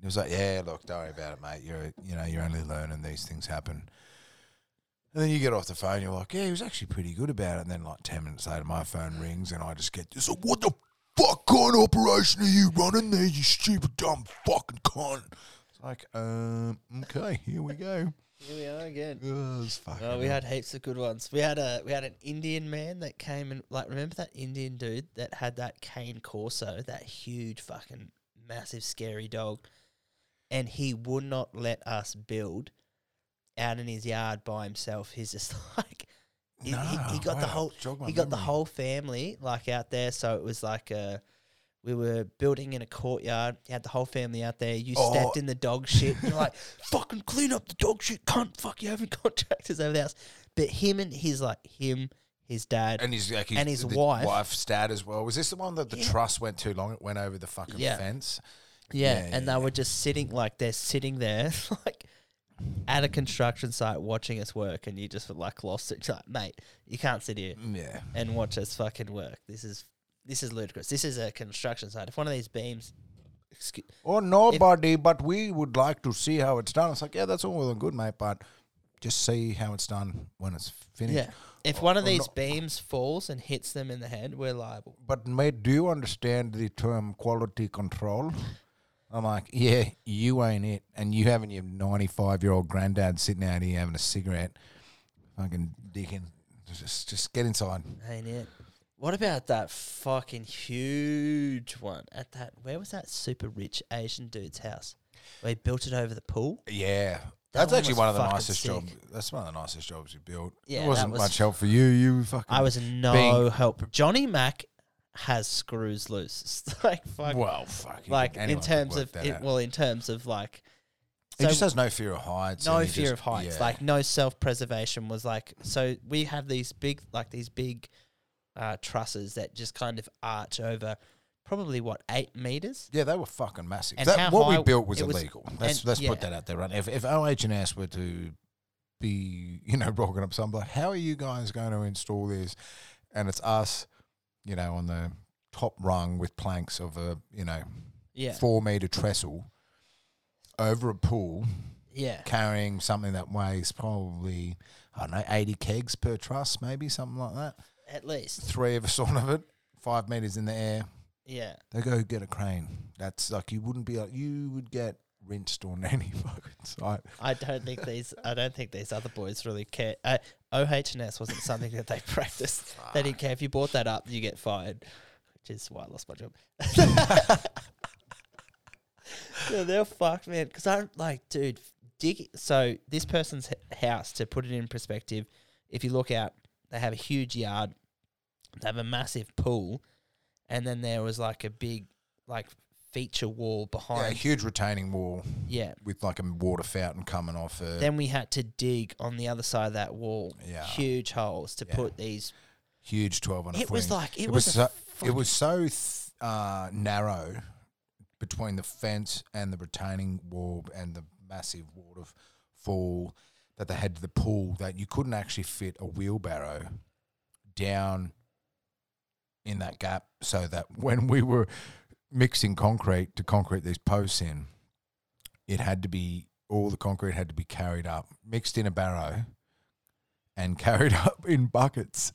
[SPEAKER 3] He was like, yeah, look, don't worry about it, mate. You're, you know, you're only learning. These things happen. And then you get off the phone, you're like, yeah, he was actually pretty good about it. And then, like, 10 minutes later, my phone rings and I just get this, like, what the fuck kind of operation are you running there, you stupid, dumb fucking cunt? It's like, um, okay, here we go.
[SPEAKER 1] Here we are again.
[SPEAKER 3] Oh,
[SPEAKER 1] Oh, we had heaps of good ones. We had a we had an Indian man that came and like remember that Indian dude that had that cane Corso, that huge fucking massive scary dog, and he would not let us build out in his yard by himself. He's just like he, he, he
[SPEAKER 3] No,
[SPEAKER 1] got the whole he got the whole family like out there. So it was like a. We were building in a courtyard. You had the whole family out there. You
[SPEAKER 3] Oh.
[SPEAKER 1] stepped in the dog shit. And you're like, fucking clean up the dog shit, cunt. Fuck, you having contractors over the house. But him and his like him, his dad.
[SPEAKER 3] And his, like,
[SPEAKER 1] And his wife.
[SPEAKER 3] wife's dad as well. Was this the one that the
[SPEAKER 1] Yeah.
[SPEAKER 3] truss went too long? It went over the fucking
[SPEAKER 1] Yeah.
[SPEAKER 3] fence.
[SPEAKER 1] yeah,
[SPEAKER 3] yeah,
[SPEAKER 1] and they were just sitting like they're sitting there like at a construction site watching us work, and you just like lost it. You're like, mate, you can't sit here mm,
[SPEAKER 3] Yeah.
[SPEAKER 1] and watch us fucking work. This is this is ludicrous. This is a construction site. If one of these beams, excuse,
[SPEAKER 3] Or oh, nobody, but we would like to see how it's done. It's like, yeah, that's all well and good, mate, but just see how it's done when it's finished.
[SPEAKER 1] yeah, if one of these beams falls and hits them in the head, we're liable.
[SPEAKER 3] But mate, do you understand the term quality control? I'm like, yeah, you ain't it, and you having your 95 year old granddad sitting out here having a cigarette, fucking dicking. Just, just get inside.
[SPEAKER 1] Ain't it? What about that fucking huge one at that? Where was that super rich Asian dude's house? Where he built it over the pool.
[SPEAKER 3] Yeah,
[SPEAKER 1] That
[SPEAKER 3] that's
[SPEAKER 1] one
[SPEAKER 3] actually
[SPEAKER 1] was
[SPEAKER 3] one of the
[SPEAKER 1] fucking
[SPEAKER 3] nicest
[SPEAKER 1] sick.
[SPEAKER 3] jobs. That's one of the nicest jobs you built.
[SPEAKER 1] Yeah,
[SPEAKER 3] it
[SPEAKER 1] that
[SPEAKER 3] wasn't
[SPEAKER 1] was-
[SPEAKER 3] much help for you. You fucking.
[SPEAKER 1] I was no
[SPEAKER 3] being-
[SPEAKER 1] help. Johnny Mac has screws loose. It's like fuck.
[SPEAKER 3] well, fucking.
[SPEAKER 1] like in terms of it,
[SPEAKER 3] out.
[SPEAKER 1] well, in terms of like.
[SPEAKER 3] he
[SPEAKER 1] so
[SPEAKER 3] just has no fear of heights.
[SPEAKER 1] no fear
[SPEAKER 3] just-
[SPEAKER 1] of heights,
[SPEAKER 3] yeah.
[SPEAKER 1] like no self preservation was like so we have these big like these big uh, trusses that just kind of arch over probably what eight meters.
[SPEAKER 3] Yeah, they were fucking massive.
[SPEAKER 1] And
[SPEAKER 3] That, what we built was
[SPEAKER 1] it was-
[SPEAKER 3] illegal. let's let's
[SPEAKER 1] yeah.
[SPEAKER 3] put that out there, right? If if OH&S were to be, you know, rocking up like, how are you guys going to install this? And it's us, you know, on the top rung with planks of a, you know,
[SPEAKER 1] Yeah,
[SPEAKER 3] four meter trestle over a pool,
[SPEAKER 1] yeah,
[SPEAKER 3] carrying something that weighs probably, I don't know, 80 kegs per truss, maybe something like that.
[SPEAKER 1] at least.
[SPEAKER 3] Three of us on of it, five meters in the air.
[SPEAKER 1] Yeah,
[SPEAKER 3] They go get a crane. That's like you wouldn't be like you would get rinsed on any fucking.
[SPEAKER 1] I don't think these. I don't think these other boys really care. Uh, OH&S wasn't something that they practiced. They didn't care if you brought that up, you get fired, which is why I lost my job. yeah, they're fucked, man. Because I'm like, dude, dig. So this person's house, to put it in perspective, if you look out, they have a huge yard, they have a massive pool, and then there was like a big, like feature wall
[SPEAKER 3] Yeah, a huge retaining wall
[SPEAKER 1] yeah
[SPEAKER 3] with like a water fountain coming off it.
[SPEAKER 1] then we had to dig on the other side of that wall
[SPEAKER 3] Yeah.
[SPEAKER 1] huge holes to
[SPEAKER 3] Yeah.
[SPEAKER 1] put these
[SPEAKER 3] huge twelve hundred.
[SPEAKER 1] it was like it,
[SPEAKER 3] it
[SPEAKER 1] was,
[SPEAKER 3] was
[SPEAKER 1] a
[SPEAKER 3] so, it was so th- uh, narrow between the fence and the retaining wall and the massive waterfall that they had to the pool that you couldn't actually fit a wheelbarrow down in that gap so that when we were mixing concrete to concrete these posts in it had to be all the concrete had to be carried up mixed in a barrow and carried up in buckets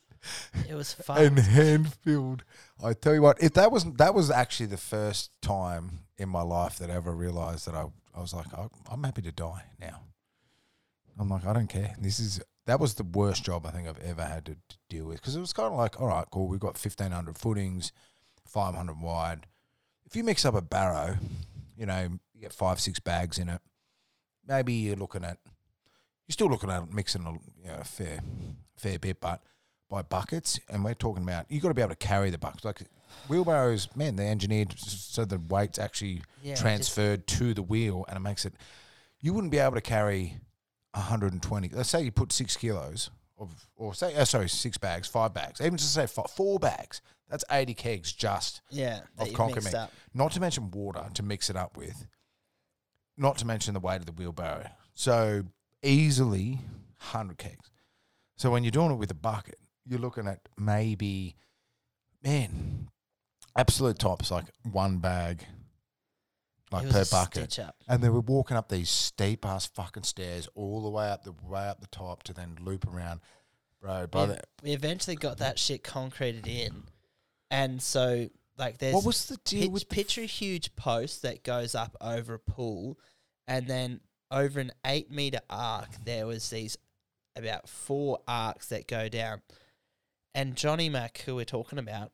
[SPEAKER 1] it was fun
[SPEAKER 3] and hand filled. I tell you what, if that wasn't that was actually the first time in my life that I ever realized that I I was like I, I'm happy to die now. I'm like I don't care. This is that was the worst job I think I've ever had to, to deal with because it was kind of like all right, cool. We've got 1500 footings, 500 wide. If you mix up a barrow, you know you get five six bags in it. Maybe you're looking at you're still looking at mixing a you know, a fair fair bit, but by buckets, and we're talking about you've got to be able to carry the buckets. Like wheelbarrows, man, they're engineered so the weight's actually
[SPEAKER 1] Yeah,
[SPEAKER 3] transferred to the wheel, and it makes it. You wouldn't be able to carry 120. Let's say you put six kilos of, or say, oh, sorry, six bags, five bags, even just say four, four bags. That's 80 kegs just
[SPEAKER 1] yeah
[SPEAKER 3] of concrete
[SPEAKER 1] up.
[SPEAKER 3] Not to mention water to mix it up with. Not to mention the weight of the wheelbarrow. So easily 100 kegs. So when you're doing it with a bucket, you're looking at maybe, man, absolute tops like one bag, like per bucket. And they were walking up these steep ass fucking stairs all the way up the way up the top to then loop around. Bro, by
[SPEAKER 1] we,
[SPEAKER 3] the,
[SPEAKER 1] we eventually got that shit concreted in, and so like there's
[SPEAKER 3] what was the deal
[SPEAKER 1] pitch,
[SPEAKER 3] with
[SPEAKER 1] picture a huge post that goes up over a pool, and then over an eight meter arc there was these about four arcs that go down, and Johnny Mac, who we're talking about,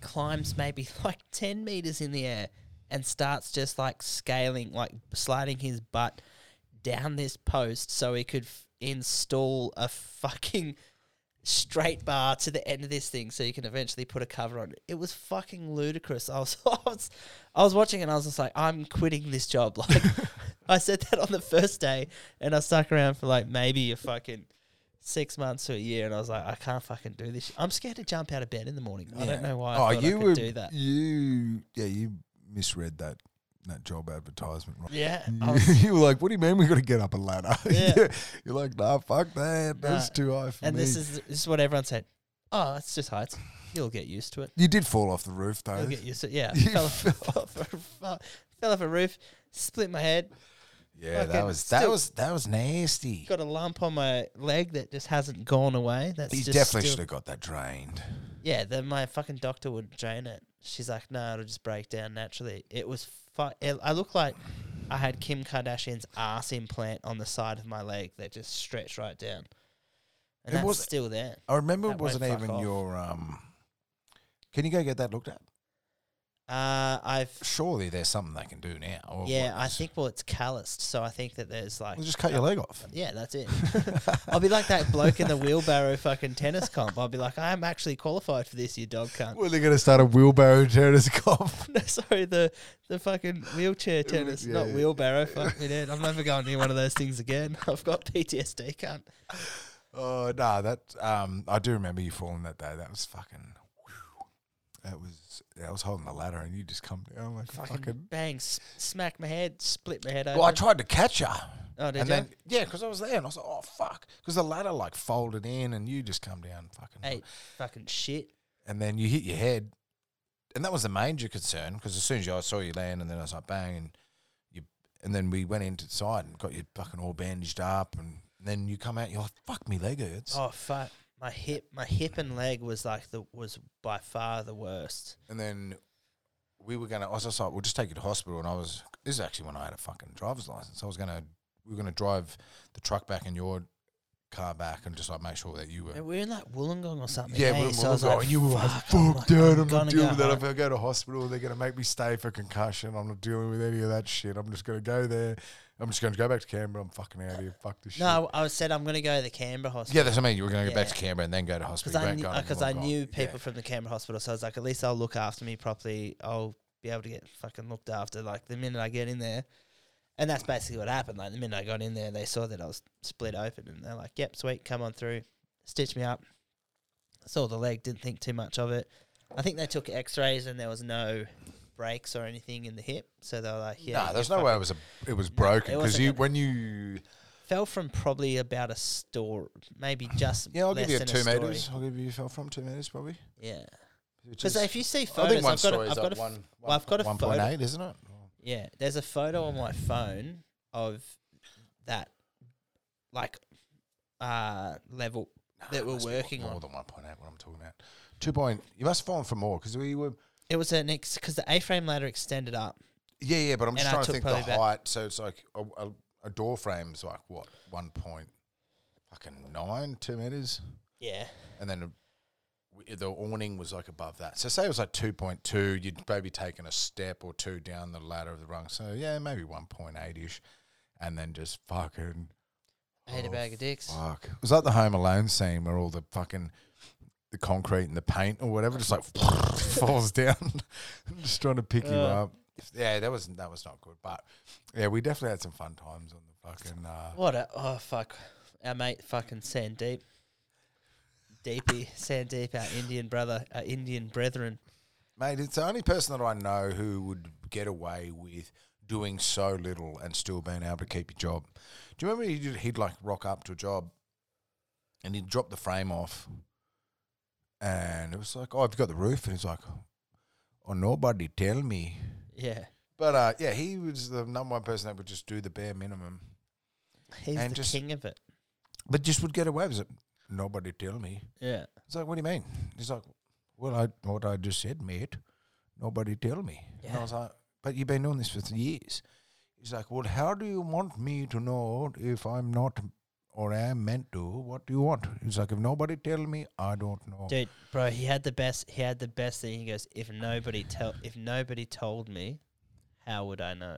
[SPEAKER 1] climbs maybe like ten meters in the air and starts just like scaling, like sliding his butt down this post so he could f- install a fucking straight bar to the end of this thing so you can eventually put a cover on it. It was fucking ludicrous. I was, I was, I was watching and I was just like, I'm quitting this job. Like, I said that on the first day and I stuck around for like maybe a fucking six months to a year and I was like, I can't fucking do this. I'm scared to jump out of bed in the morning. I don't know why I
[SPEAKER 3] oh, you
[SPEAKER 1] I
[SPEAKER 3] were
[SPEAKER 1] do that.
[SPEAKER 3] you yeah you misread that that job advertisement. Right?
[SPEAKER 1] Yeah.
[SPEAKER 3] You,
[SPEAKER 1] was-
[SPEAKER 3] you were like, "What do you mean we got to get up a ladder?"
[SPEAKER 1] Yeah.
[SPEAKER 3] You're like, "Nah, fuck that. That's too high for
[SPEAKER 1] and
[SPEAKER 3] me."
[SPEAKER 1] And this is this is what everyone said. Oh, it's just heights. You'll get used to it.
[SPEAKER 3] you did fall off the roof though.
[SPEAKER 1] You'll get used to it. Yeah. Fell, off, off a, fell off a roof, split my head,
[SPEAKER 3] yeah, that was that
[SPEAKER 1] still-
[SPEAKER 3] was that was nasty.
[SPEAKER 1] got a lump on my leg that just hasn't gone away. That's
[SPEAKER 3] You
[SPEAKER 1] just
[SPEAKER 3] definitely
[SPEAKER 1] still-
[SPEAKER 3] should have got that drained.
[SPEAKER 1] Yeah, then my fucking doctor would drain it. She's like, no, it'll just break down naturally. It was fu- it, I look like I had Kim Kardashian's ass implant on the side of my leg that just stretched right down. And
[SPEAKER 3] It
[SPEAKER 1] that's
[SPEAKER 3] was-
[SPEAKER 1] still there.
[SPEAKER 3] I remember
[SPEAKER 1] That
[SPEAKER 3] it wasn't
[SPEAKER 1] won't fuck
[SPEAKER 3] even
[SPEAKER 1] off.
[SPEAKER 3] your um. Can you go get that looked at?
[SPEAKER 1] Uh, I've
[SPEAKER 3] Surely there's something they can do now.
[SPEAKER 1] yeah, I think well, it's calloused, so I think that there's like
[SPEAKER 3] Well, just cut your leg off.
[SPEAKER 1] Yeah, that's it. I'll be like that bloke in the wheelbarrow fucking tennis comp. I'll be like, I am actually qualified for this, you dog cunt.
[SPEAKER 3] Well, they're going to start a wheelbarrow tennis comp.
[SPEAKER 1] No, sorry, the the fucking wheelchair tennis,
[SPEAKER 3] yeah,
[SPEAKER 1] not
[SPEAKER 3] yeah.
[SPEAKER 1] wheelbarrow. Fuck me, dude. I'm never going near one of those things again. I've got PTSD, cunt.
[SPEAKER 3] Oh no, that um, I do remember you falling that day. That was fucking. whew. That was. Yeah, I was holding the ladder, and you just come down like
[SPEAKER 1] Fucking,
[SPEAKER 3] fucking.
[SPEAKER 1] bang, s- smack my head, split my head open.
[SPEAKER 3] Well, I tried to catch her,
[SPEAKER 1] oh, did
[SPEAKER 3] and
[SPEAKER 1] you?
[SPEAKER 3] then yeah, because I was there, and I was like, oh fuck, because the ladder like folded in, and you just come down fucking,
[SPEAKER 1] Ate fucking shit.
[SPEAKER 3] and then you hit your head, and that was the major concern because as soon as I saw you land, and then I was like bang, and you, and then we went into the side and got you fucking all bandaged up, and then you come out, you're like, fuck me leg hurts,
[SPEAKER 1] Oh fuck, my hip, my hip and leg was like the was by far the worst.
[SPEAKER 3] and then we were gonna. I was just like, we'll just take you to hospital, and I was. This is actually when I had a fucking driver's license. I was gonna. We were gonna drive the truck back in your car back and just like make sure that you were.
[SPEAKER 1] And we're in like Wollongong or something.
[SPEAKER 3] Yeah,
[SPEAKER 1] eh?
[SPEAKER 3] we're,
[SPEAKER 1] So I
[SPEAKER 3] we're
[SPEAKER 1] was like,
[SPEAKER 3] you were like,
[SPEAKER 1] "Fuck,"
[SPEAKER 3] dude,
[SPEAKER 1] I'm I'm
[SPEAKER 3] not dealing with that. If. I go to hospital, they're gonna make me stay for concussion. I'm not dealing with any of that shit. I'm just gonna go there. I'm just gonna go back to Canberra. I'm fucking out of here. Fuck this shit.
[SPEAKER 1] No, I was said I'm going to go to the Canberra hospital.
[SPEAKER 3] Yeah, that's what I mean. You were gonna go back
[SPEAKER 1] Yeah.
[SPEAKER 3] to Canberra and then go to hospital.
[SPEAKER 1] because I
[SPEAKER 3] weren't uh,
[SPEAKER 1] knew
[SPEAKER 3] going
[SPEAKER 1] because I knew people from the Canberra hospital, so I was like, at least they'll look after me properly. I'll be able to get fucking looked after. Like the minute I get in there, and that's basically what happened. Like the minute I got in there, they saw that I was split open, and they're like, "Yep, sweet, come on through, stitch me up." Saw the leg, didn't think too much of it. I think they took X-rays, and there was no breaks or anything in the hip, so they were like, "Yeah." You're
[SPEAKER 3] there's no way it was a. It was broken because you when you.
[SPEAKER 1] Fell from probably about a store, maybe just
[SPEAKER 3] Yeah, I'll give you two meters. I'll give you. Fell from two meters probably.
[SPEAKER 1] Yeah, because if you see
[SPEAKER 3] I think one
[SPEAKER 1] I've got, a, I've got a, f-
[SPEAKER 3] one.
[SPEAKER 1] well, I've got a
[SPEAKER 3] one point eight, isn't it?
[SPEAKER 1] Yeah, there's a photo on my phone of that, like, uh, level that we're working
[SPEAKER 3] more
[SPEAKER 1] on.
[SPEAKER 3] More than one point eight. What I'm talking about. Two point. You must have fallen for more because we were.
[SPEAKER 1] It was an ex because the A-frame ladder extended up.
[SPEAKER 3] Yeah, yeah, but I'm just
[SPEAKER 1] And I
[SPEAKER 3] trying to
[SPEAKER 1] took
[SPEAKER 3] think the
[SPEAKER 1] probably about-
[SPEAKER 3] height. So it's like a, a, a door frame's like what one point, fucking nine, two meters,
[SPEAKER 1] Yeah,
[SPEAKER 3] and then a, w- the awning was like above that. So say it was like two point two, you'd maybe taken a step or two down the ladder of the rung. So yeah, maybe one point eight ish, and then just fucking
[SPEAKER 1] ate a
[SPEAKER 3] Oh,
[SPEAKER 1] bag of dicks.
[SPEAKER 3] fuck. It was like the Home Alone scene where all the fucking the concrete and the paint or whatever just like falls down, I'm just trying to pick you
[SPEAKER 1] Uh.
[SPEAKER 3] up. Yeah, that was that was not good, but yeah, we definitely had some fun times on the fucking. Uh,
[SPEAKER 1] What a oh fuck, our mate fucking Sandeep, Deepy Sandeep, our Indian brother, our Indian brethren.
[SPEAKER 3] Mate, it's the only person that I know who would get away with doing so little and still being able to keep your job. Do you remember he'd, he'd like rock up to a job and he'd drop the frame off and it was like, oh, I've got the roof. And he's like, oh, nobody tell me.
[SPEAKER 1] Yeah,
[SPEAKER 3] But uh, yeah, he was the number one person that would just do the bare minimum,
[SPEAKER 1] He's
[SPEAKER 3] And
[SPEAKER 1] the
[SPEAKER 3] just-
[SPEAKER 1] king of it.
[SPEAKER 3] but just would get away with it. Nobody tell me.
[SPEAKER 1] Yeah.
[SPEAKER 3] It's like, what do you mean? He's like, well, I what I just said, mate. Nobody tell me. And I
[SPEAKER 1] Yeah.
[SPEAKER 3] was like, but you've been doing this for years. He's like, well, how do you want me to know if I'm not or am meant to? What do you want? He's like, if nobody tell me, I don't know.
[SPEAKER 1] Dude, bro, he had the best. He had the best thing. He goes, "If nobody tell, if nobody told me, how would I know?"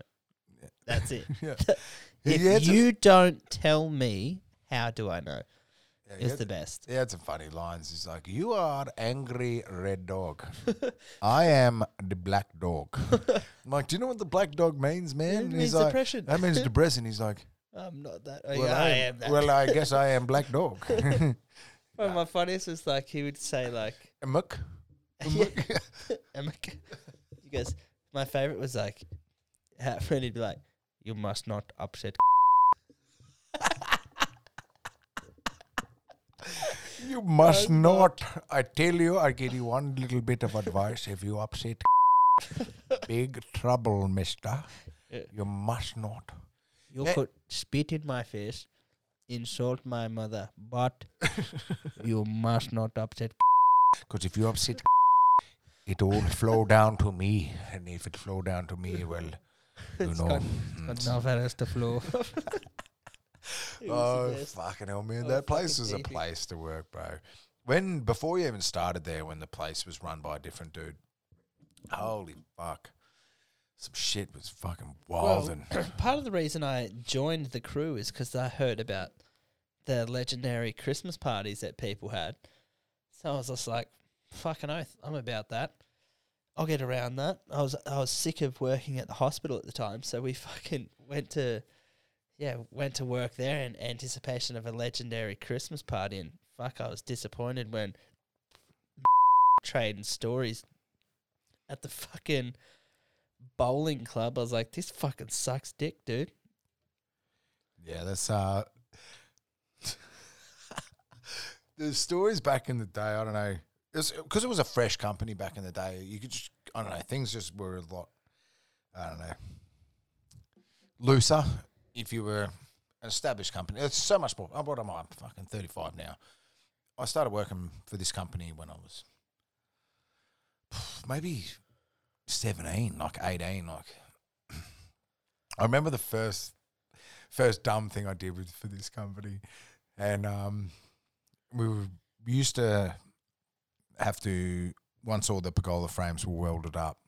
[SPEAKER 3] Yeah.
[SPEAKER 1] That's it.
[SPEAKER 3] yeah.
[SPEAKER 1] if you don't tell me, how do I know?
[SPEAKER 3] Yeah,
[SPEAKER 1] It's the best.
[SPEAKER 3] He had some funny lines. He's like, "You are angry red dog. I am the black dog." I'm like, "Do you know what the black dog means, man?"
[SPEAKER 1] It means
[SPEAKER 3] he's like,
[SPEAKER 1] depression.
[SPEAKER 3] "That means depressing." He's like,
[SPEAKER 1] I'm not that. Oh,
[SPEAKER 3] "Well,
[SPEAKER 1] yeah,
[SPEAKER 3] I,
[SPEAKER 1] I
[SPEAKER 3] am,
[SPEAKER 1] am that.
[SPEAKER 3] well, I guess I am black dog."
[SPEAKER 1] well, of my funniest was like he would say like,
[SPEAKER 3] Muck.
[SPEAKER 1] Emeka. he goes, my favorite was like, how friend he'd be like, you must not upset.
[SPEAKER 3] You must oh,
[SPEAKER 1] I'm
[SPEAKER 3] not. I tell you, I give you one little bit of advice. If you upset, big trouble, Mister.
[SPEAKER 1] Yeah.
[SPEAKER 3] You must not.
[SPEAKER 1] You
[SPEAKER 3] Eh.
[SPEAKER 1] could spit in my face, insult my mother, but you must not upset.
[SPEAKER 3] Because if you upset, it will flow down to me, and if it flow down to me, well, you
[SPEAKER 1] It's
[SPEAKER 3] know.
[SPEAKER 1] got-
[SPEAKER 3] mm,
[SPEAKER 1] Got nowhere else to flow. It was the
[SPEAKER 3] Oh fucking hell, man!
[SPEAKER 1] Oh,
[SPEAKER 3] that place was a place to work, bro. When before you even started there, when the place was run by a different dude, holy fuck, some shit was fucking wild
[SPEAKER 1] Well,
[SPEAKER 3] and
[SPEAKER 1] Part of the reason I joined the crew is because I heard about the legendary Christmas parties that people had. So I was just like, fucking oath, I'm about that. I'll get around that. I was I was sick of working at the hospital at the time, so we fucking went to yeah, went to work there in anticipation of a legendary Christmas party and fuck I was disappointed when trading stories at the fucking bowling club. I was like, this fucking sucks dick, dude.
[SPEAKER 3] yeah, that's uh. the stories back in the day, I don't know, because it was a fresh company back in the day. You could just, I don't know, things just were a lot, I don't know, looser. If you were an established company, it's so much more. What am I? I'm fucking thirty five now. I started working for this company when I was maybe seventeen, like eighteen. Like I remember the first first dumb thing I did with for this company, and um, we were, we used to have to once all the pergola frames were welded up,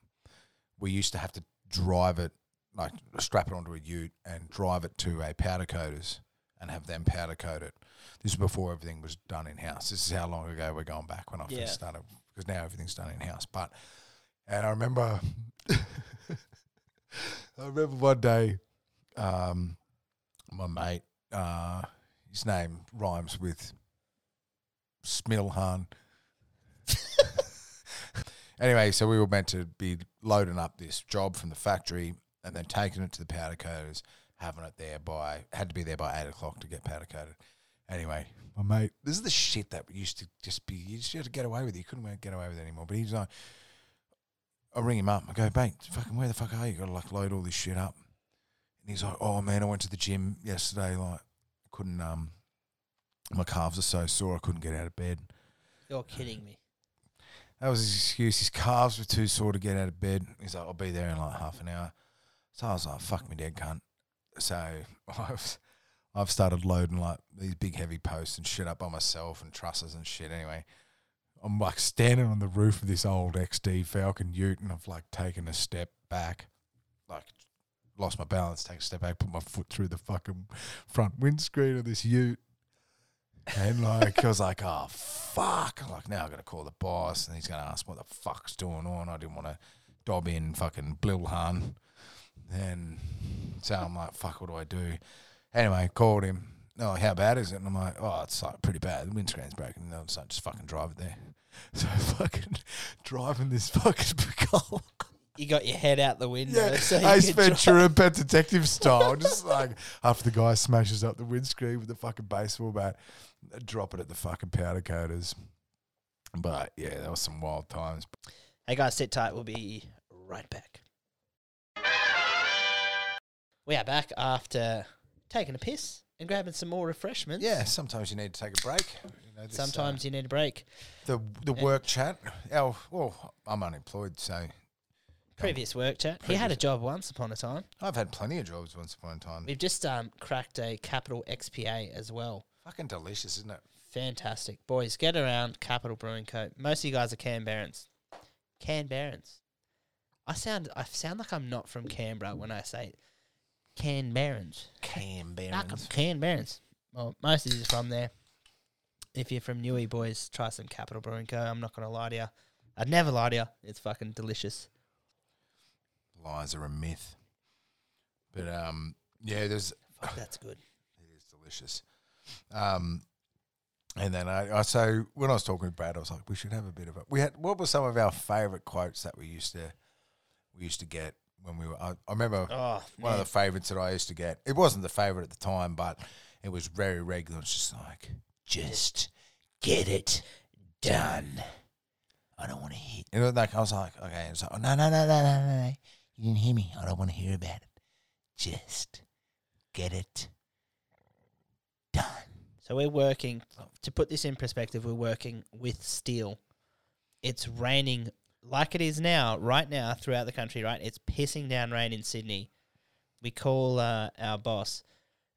[SPEAKER 3] we used to have to drive it like strap it onto a ute and drive it to a powder coaters and have them powder coat it. This is before everything was done in house. This is how long ago we're going back when I
[SPEAKER 1] Yeah.
[SPEAKER 3] first started because now everything's done in house. But and I remember, I remember one day, um, my mate, uh, his name rhymes with Smilhan. anyway, so we were meant to be loading up this job from the factory and then taking it to the powder coaters, having it there by had to be there by eight o'clock to get powder coated. Anyway, my mate, this is the shit that used to just be you just had to get away with it. You couldn't get away with it anymore. But he's like, I ring him up. I go, mate, fucking where the fuck are you? Got to like load all this shit up. And he's like, oh man, I went to the gym yesterday. Like, couldn't um, my calves are so sore I couldn't get out of bed.
[SPEAKER 1] You're kidding me.
[SPEAKER 3] That was his excuse. His calves were too sore to get out of bed. He's like, I'll be there in like half an hour. So I was like, fuck me dead cunt. So I've I've started loading like these big heavy posts and shit up by myself and trusses and shit. Anyway, I'm like standing on the roof of this old XD Falcon Ute and I've like taken a step back, like lost my balance, take a step back, put my foot through the fucking front windscreen of this Ute. And like I was like, oh fuck! I'm like now I got to call the boss, and he's gonna ask what the fuck's going on. I didn't want to dob in fucking Blilhan, and so I'm like, fuck, what do I do? Anyway, called him. Oh, how bad is it? And I'm like, oh, it's like pretty bad. The windscreen's broken. And I was like, just fucking drive it there. So fucking driving this fucking Piccola.
[SPEAKER 1] You got your head out the window.
[SPEAKER 3] Yeah,
[SPEAKER 1] so
[SPEAKER 3] Ace. Ventura, Pet Detective style. Just like after the guy smashes up the windscreen with the fucking baseball bat, uh, drop it at the fucking powder coaters. But yeah, that was some wild times.
[SPEAKER 1] Hey guys, sit tight. We'll be right back. We are back after taking a piss and grabbing some more refreshments.
[SPEAKER 3] Yeah, sometimes you need to take a break. You know, this, uh,
[SPEAKER 1] Sometimes you need a break.
[SPEAKER 3] the the work chat. Our, well, I'm unemployed, so
[SPEAKER 1] Previous work chat. He had a job once upon a time.
[SPEAKER 3] I've had plenty of jobs once upon a time.
[SPEAKER 1] We've just um, cracked a Capital XPA as well.
[SPEAKER 3] Fucking delicious, isn't it?
[SPEAKER 1] Fantastic. Boys, get around Capital Brewing Co. Most of you guys are Canberrans. Canberrans. I sound I sound like I'm not from Canberra when I say. Canberrans. I'm Canberrans. Well, most of you are from there. If you're from Newey, boys, try some Capital Brewing Co. I'm not going to lie to you. I'd never lie to you. It's fucking delicious.
[SPEAKER 3] Lies are a myth. But um, yeah, there's
[SPEAKER 1] Fuck, that's good.
[SPEAKER 3] It is delicious. Um, and then I, I so when I was talking with Brad, I was like, we should have a bit of a. We had what were some of our favourite quotes that we used to we used to get when we were. I, I remember
[SPEAKER 1] Oh,
[SPEAKER 3] one of the favourites that I used to get. It wasn't the favourite at the time, but it was very regular. It's just like, just get it done. I don't want to hear. You know, like I was like, okay, it's like, oh, no, no, no, no, no, no, no. You didn't hear me. I don't want to hear about it. Just get it done.
[SPEAKER 1] So we're working to put this in perspective. We're working with steel. It's raining like it is now, right now, throughout the country. Right, it's pissing down rain in Sydney. We call uh, our boss,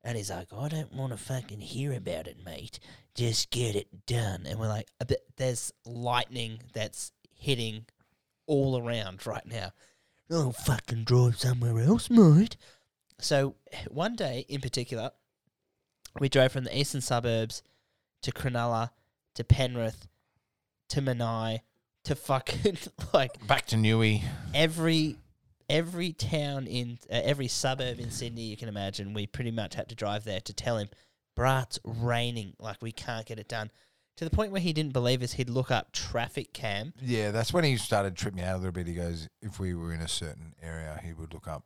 [SPEAKER 1] and he's like, "I don't want to fucking hear about it, mate. Just get it done." And we're like, "Uh, "There's lightning that's hitting all around right now. I'll fucking drive somewhere else, mate." So one day in particular, we drove from the eastern suburbs to Cronulla to Penrith to Menai to fucking like
[SPEAKER 3] Back to Newey.
[SPEAKER 1] every every town in uh, every suburb in Sydney you can imagine. We pretty much had to drive there to tell him, "Bruh, it's raining. Like we can't get it done." To the point where he didn't believe us. He'd look up traffic cam.
[SPEAKER 3] Yeah, that's when he started tripping me out a little bit. He goes, if we were in a certain area, he would look up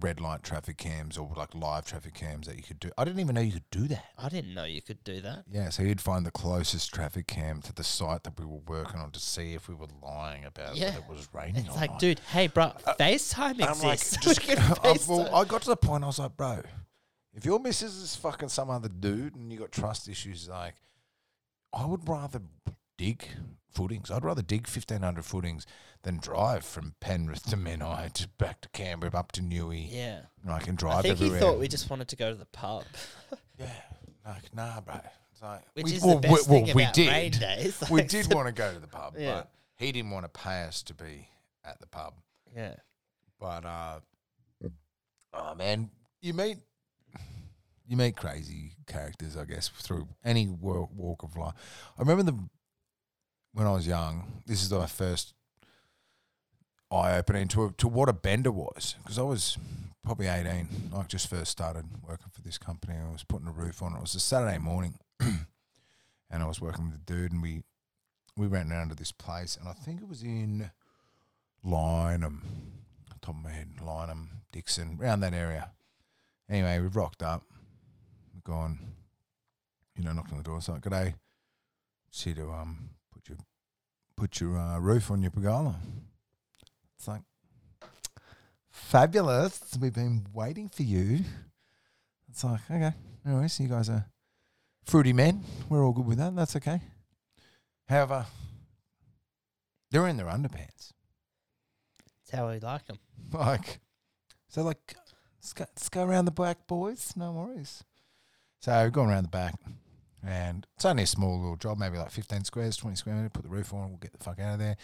[SPEAKER 3] red light traffic cams or like live traffic cams that you could do. I didn't even know you could do that.
[SPEAKER 1] I didn't know you could do that.
[SPEAKER 3] Yeah, so you'd find the closest traffic cam to the site that we were working on to see if we were lying about
[SPEAKER 1] Yeah.
[SPEAKER 3] whether it was raining
[SPEAKER 1] It's like,
[SPEAKER 3] not.
[SPEAKER 1] dude, hey, bro, uh, FaceTime
[SPEAKER 3] I'm like,
[SPEAKER 1] exists.
[SPEAKER 3] just, I, well, I got to the point. I was like, bro, if your missus is fucking some other dude and you got trust issues, like, I would rather dig footings. I'd rather dig fifteen hundred footings than drive from Penrith to Menai to back to Canberra up to Newey.
[SPEAKER 1] yeah.
[SPEAKER 3] And I can drive I
[SPEAKER 1] think he thought we just wanted to go to the pub,
[SPEAKER 3] yeah, like nah, bro. It's like
[SPEAKER 1] which
[SPEAKER 3] we,
[SPEAKER 1] is
[SPEAKER 3] well,
[SPEAKER 1] the best
[SPEAKER 3] we,
[SPEAKER 1] thing
[SPEAKER 3] we
[SPEAKER 1] about
[SPEAKER 3] did.
[SPEAKER 1] rain days.
[SPEAKER 3] we did want to go to the pub,
[SPEAKER 1] Yeah.
[SPEAKER 3] but he didn't want to pay us to be at the pub.
[SPEAKER 1] Yeah.
[SPEAKER 3] But uh, oh man, you meet you meet crazy characters, I guess, through any wa- walk of life. I remember the when I was young. This is my first eye opening to to what a bender was because I was probably eighteen. I just first started working for this company. I was putting a roof on. It was a Saturday morning, and I was working with a dude, and we we went down to this place, and I think it was in Lyneham, top of my head, Lyneham, Dickson, around that area. Anyway, we've rocked up, gone, you know, knocked on the door. It's like, "G'day, here to um put your uh, roof on your pergola." It's like, fabulous. We've been waiting for you. It's like, okay, anyways, you guys are fruity men. We're all good with that. That's okay. However, they're in their underpants.
[SPEAKER 1] That's how we like them.
[SPEAKER 3] Like, so like, let's go, let's go around the back, boys. No worries. So we've gone around the back, and it's only a small little job, maybe like fifteen squares, twenty square meter. Put the roof on, we'll get the fuck out of there.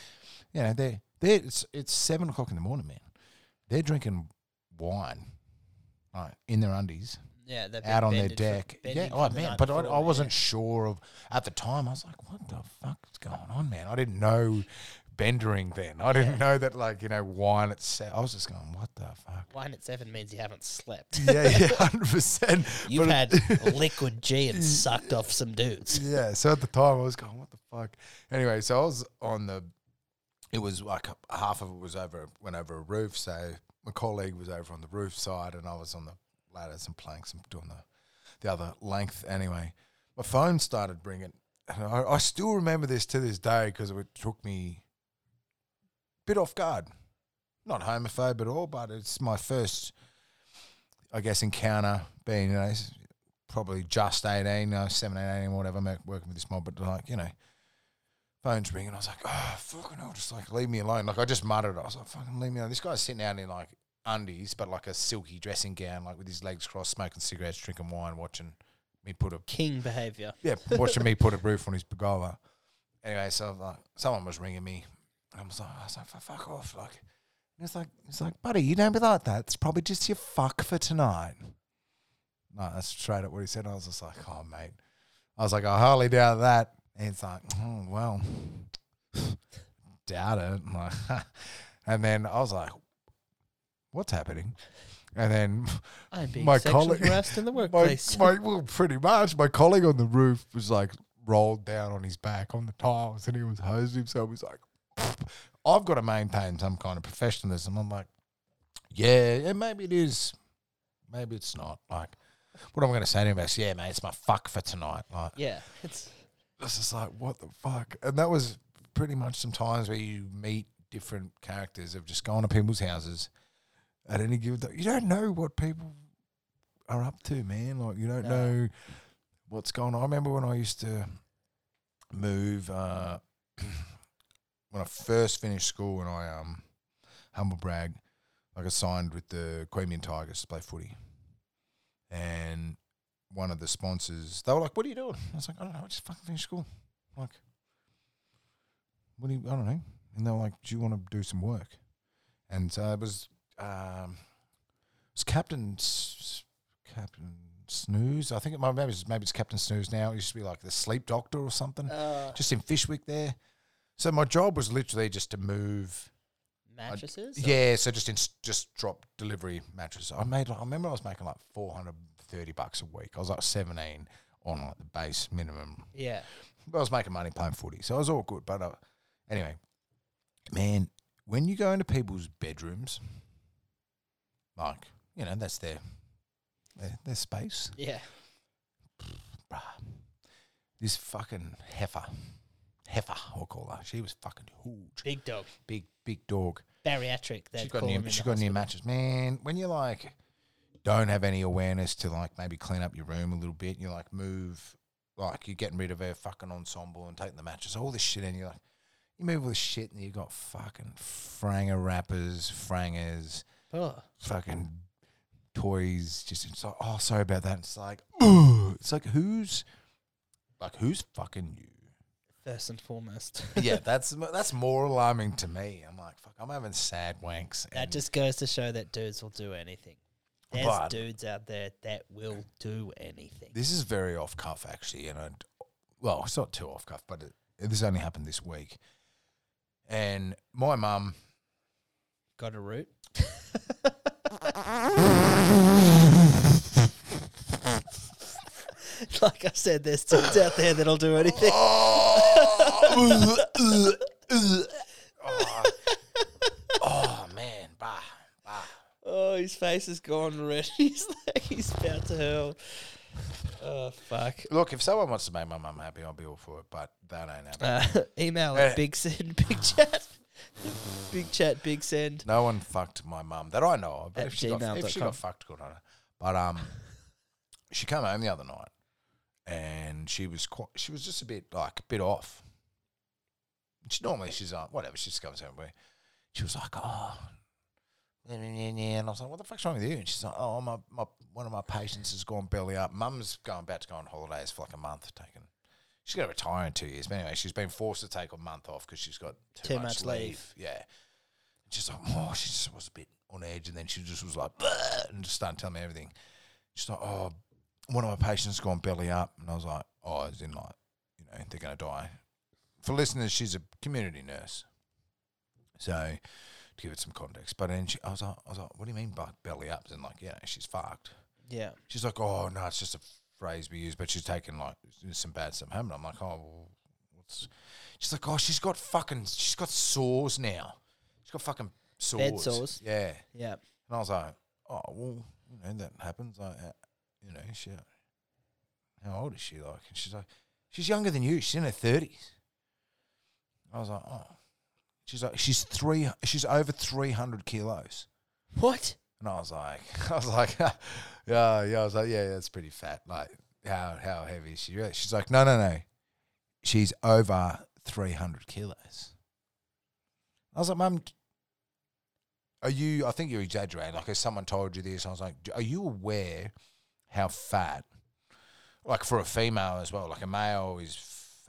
[SPEAKER 3] You know, they're, they it's it's seven o'clock in the morning, man. They're drinking wine, right, in their undies,
[SPEAKER 1] Yeah,
[SPEAKER 3] out on their
[SPEAKER 1] bended for-
[SPEAKER 3] deck. Yeah, oh man, but I, I wasn't
[SPEAKER 1] yeah.
[SPEAKER 3] sure of at the time. I was like, what the fuck's going on, man? I didn't know bendering then. I didn't know that like you know wine at seven. I was just going, what the fuck.
[SPEAKER 1] Wine at seven means you haven't slept.
[SPEAKER 3] yeah, yeah, hundred percent.
[SPEAKER 1] You've had liquid G and sucked off some dudes.
[SPEAKER 3] yeah. So at the time, I was going, what the fuck. Anyway, so I was on the. It was like half of it was over went over a roof. So my colleague was over on the roof side, and I was on the ladders and planks and doing the the other length. Anyway, my phone started ringing. And I, I still remember this to this day because it took me bit off guard. Not homophobe at all, but it's my first I guess, encounter being, you know, probably just 18, you know, 17, 18, whatever, working with this mob, but like, you know, phone's ringing. I was like, oh, fucking hell, just like leave me alone. Like, I just muttered, I was like, fucking leave me alone. This guy's sitting out in like undies, but like a silky dressing gown, like with his legs crossed, smoking cigarettes, drinking wine, watching me put a
[SPEAKER 1] King behavior.
[SPEAKER 3] yeah, watching me put a roof on his pergola. Anyway, so like someone was ringing me. I was like, I was like, "Fuck- off. Like, And it's like, it's like, buddy, you don't be like that. It's probably just your fuck for tonight. No, that's straight up what he said. I was just like, oh, mate. I was like, I hardly doubt that. And he's like, oh, well, doubt it. Like, and then I was like, what's happening? And then
[SPEAKER 1] I'm being
[SPEAKER 3] My colleague-
[SPEAKER 1] harassed in the
[SPEAKER 3] my,
[SPEAKER 1] workplace.
[SPEAKER 3] my well, pretty much. My colleague on the roof was like rolled down on his back on the tiles, and he was hosing himself. He's like, "I've got to maintain some kind of professionalism." I'm like, "Yeah, yeah, maybe it is, maybe it's not." Like, what am I'm going to say to him is, "Yeah, mate, it's my fuck for tonight." Like,
[SPEAKER 1] yeah, it's
[SPEAKER 3] it's just like, what the fuck? And that was pretty much some times where you meet different characters of just going to people's houses at any given time. You don't know what people are up to, man. Like you don't
[SPEAKER 1] No.
[SPEAKER 3] know what's going on. I remember when I used to move uh, when I first finished school and I um humble brag, like I signed with the Queanbeyan Tigers to play footy. And one of the sponsors, they were like, "What are you doing?" I was like, "I don't know. I just fucking finished school." Like, what do you? I don't know. And they were like, "Do you want to do some work?" And so it was, um, it was Captain S- Captain Snooze. I think it might maybe it's, maybe it's Captain Snooze now. It used to be like the sleep doctor or something,
[SPEAKER 1] uh,
[SPEAKER 3] just in Fyshwick there. So my job was literally just to move.
[SPEAKER 1] mattresses. or-
[SPEAKER 3] Yeah, so just in, just drop delivery mattresses. I made. I remember I was making like four hundred thirty bucks a week. I was like seventeen on like the base minimum.
[SPEAKER 1] yeah.
[SPEAKER 3] But I was making money playing footy, so it was all good. But uh, anyway, man, when you go into people's bedrooms, like you know, that's their their, their space.
[SPEAKER 1] Yeah.
[SPEAKER 3] Bruh, this fucking heifer, heifer, I'll call her. She was fucking huge,
[SPEAKER 1] Big dog.
[SPEAKER 3] big big dog.
[SPEAKER 1] Bariatric.
[SPEAKER 3] She's got new, she's got new mattress, man. When you're like don't have any awareness to like maybe clean up your room a little bit, you're like move, like you're getting rid of her fucking ensemble and taking the matches, all this shit, and you're like, you move all this shit, and you got fucking franger wrappers, frangers,
[SPEAKER 1] Oh,
[SPEAKER 3] fucking toys. Just it's like, oh, sorry about that. It's like, ugh. it's like who's, like who's fucking you?
[SPEAKER 1] First and foremost.
[SPEAKER 3] yeah, that's that's more alarming to me. I'm like, fuck, I'm having sad wanks.
[SPEAKER 1] that just goes to show that dudes will do anything. There's
[SPEAKER 3] But-
[SPEAKER 1] dudes out there that will do anything.
[SPEAKER 3] This is very off cuff, actually, and I'd, well, it's not too off cuff, but it, this only happened this week. And my mum,
[SPEAKER 1] Got a root? like I said, there's dudes out there that'll do anything.
[SPEAKER 3] Oh, oh, oh, man, bah, bah.
[SPEAKER 1] Oh, his face has gone red. He's like he's about to hurl. Oh fuck.
[SPEAKER 3] Look, if someone wants to make my mum happy, I'll be all for it, but that ain't happening.
[SPEAKER 1] Uh, email at big send big chat. big chat big send.
[SPEAKER 3] No one fucked my mum that I know of. But if she, got, if she got fucked, good on her. But um, she came home the other night, and she was quite, she was just a bit like a bit off. She normally she's like whatever she just comes goes somewhere. She was like oh, and I was like what the fuck's wrong with you? And she's like oh my, my one of my patients has gone belly up. Mum's going about to go on holidays for like a month, taking. She's going to retire in two years, but anyway, she's been forced to take a month off because she's got too,
[SPEAKER 1] Too
[SPEAKER 3] much,
[SPEAKER 1] much
[SPEAKER 3] leave.
[SPEAKER 1] leave.
[SPEAKER 3] Yeah, she's like, oh, she just was a bit on edge, and then she just was like, and just started telling me everything. She's like, oh, one of my patients gone belly up, and I was like, oh, as in like, you know, they're gonna die. For listeners, she's a community nurse, so to give it some context. But then she, I was like, I was like, what do you mean by belly up? And like, yeah, she's fucked.
[SPEAKER 1] Yeah.
[SPEAKER 3] She's like, oh no, it's just a phrase we use, but she's taken like some bad stuff happened. I'm like, oh, well, what's? She's like, oh, she's got fucking, she's got sores now. She's got fucking sores.
[SPEAKER 1] Bed sores.
[SPEAKER 3] Yeah.
[SPEAKER 1] Yeah.
[SPEAKER 3] And I was like, oh well, you know that happens. Like, you know, she, how old is she? Like, and she's like, she's younger than you. She's in her thirties. I was like, oh, she's like, she's three, she's over three hundred kilos.
[SPEAKER 1] What?
[SPEAKER 3] And I was like, I was like, yeah, yeah. I was like, yeah, that's pretty fat. Like, how how heavy is she? really?" She's like, no, no, no. She's over three hundred kilos. I was like, Mum, are you? I think you're exaggerating. Like, if someone told you this, I was like, are you aware how fat? Like for a female as well. Like a male is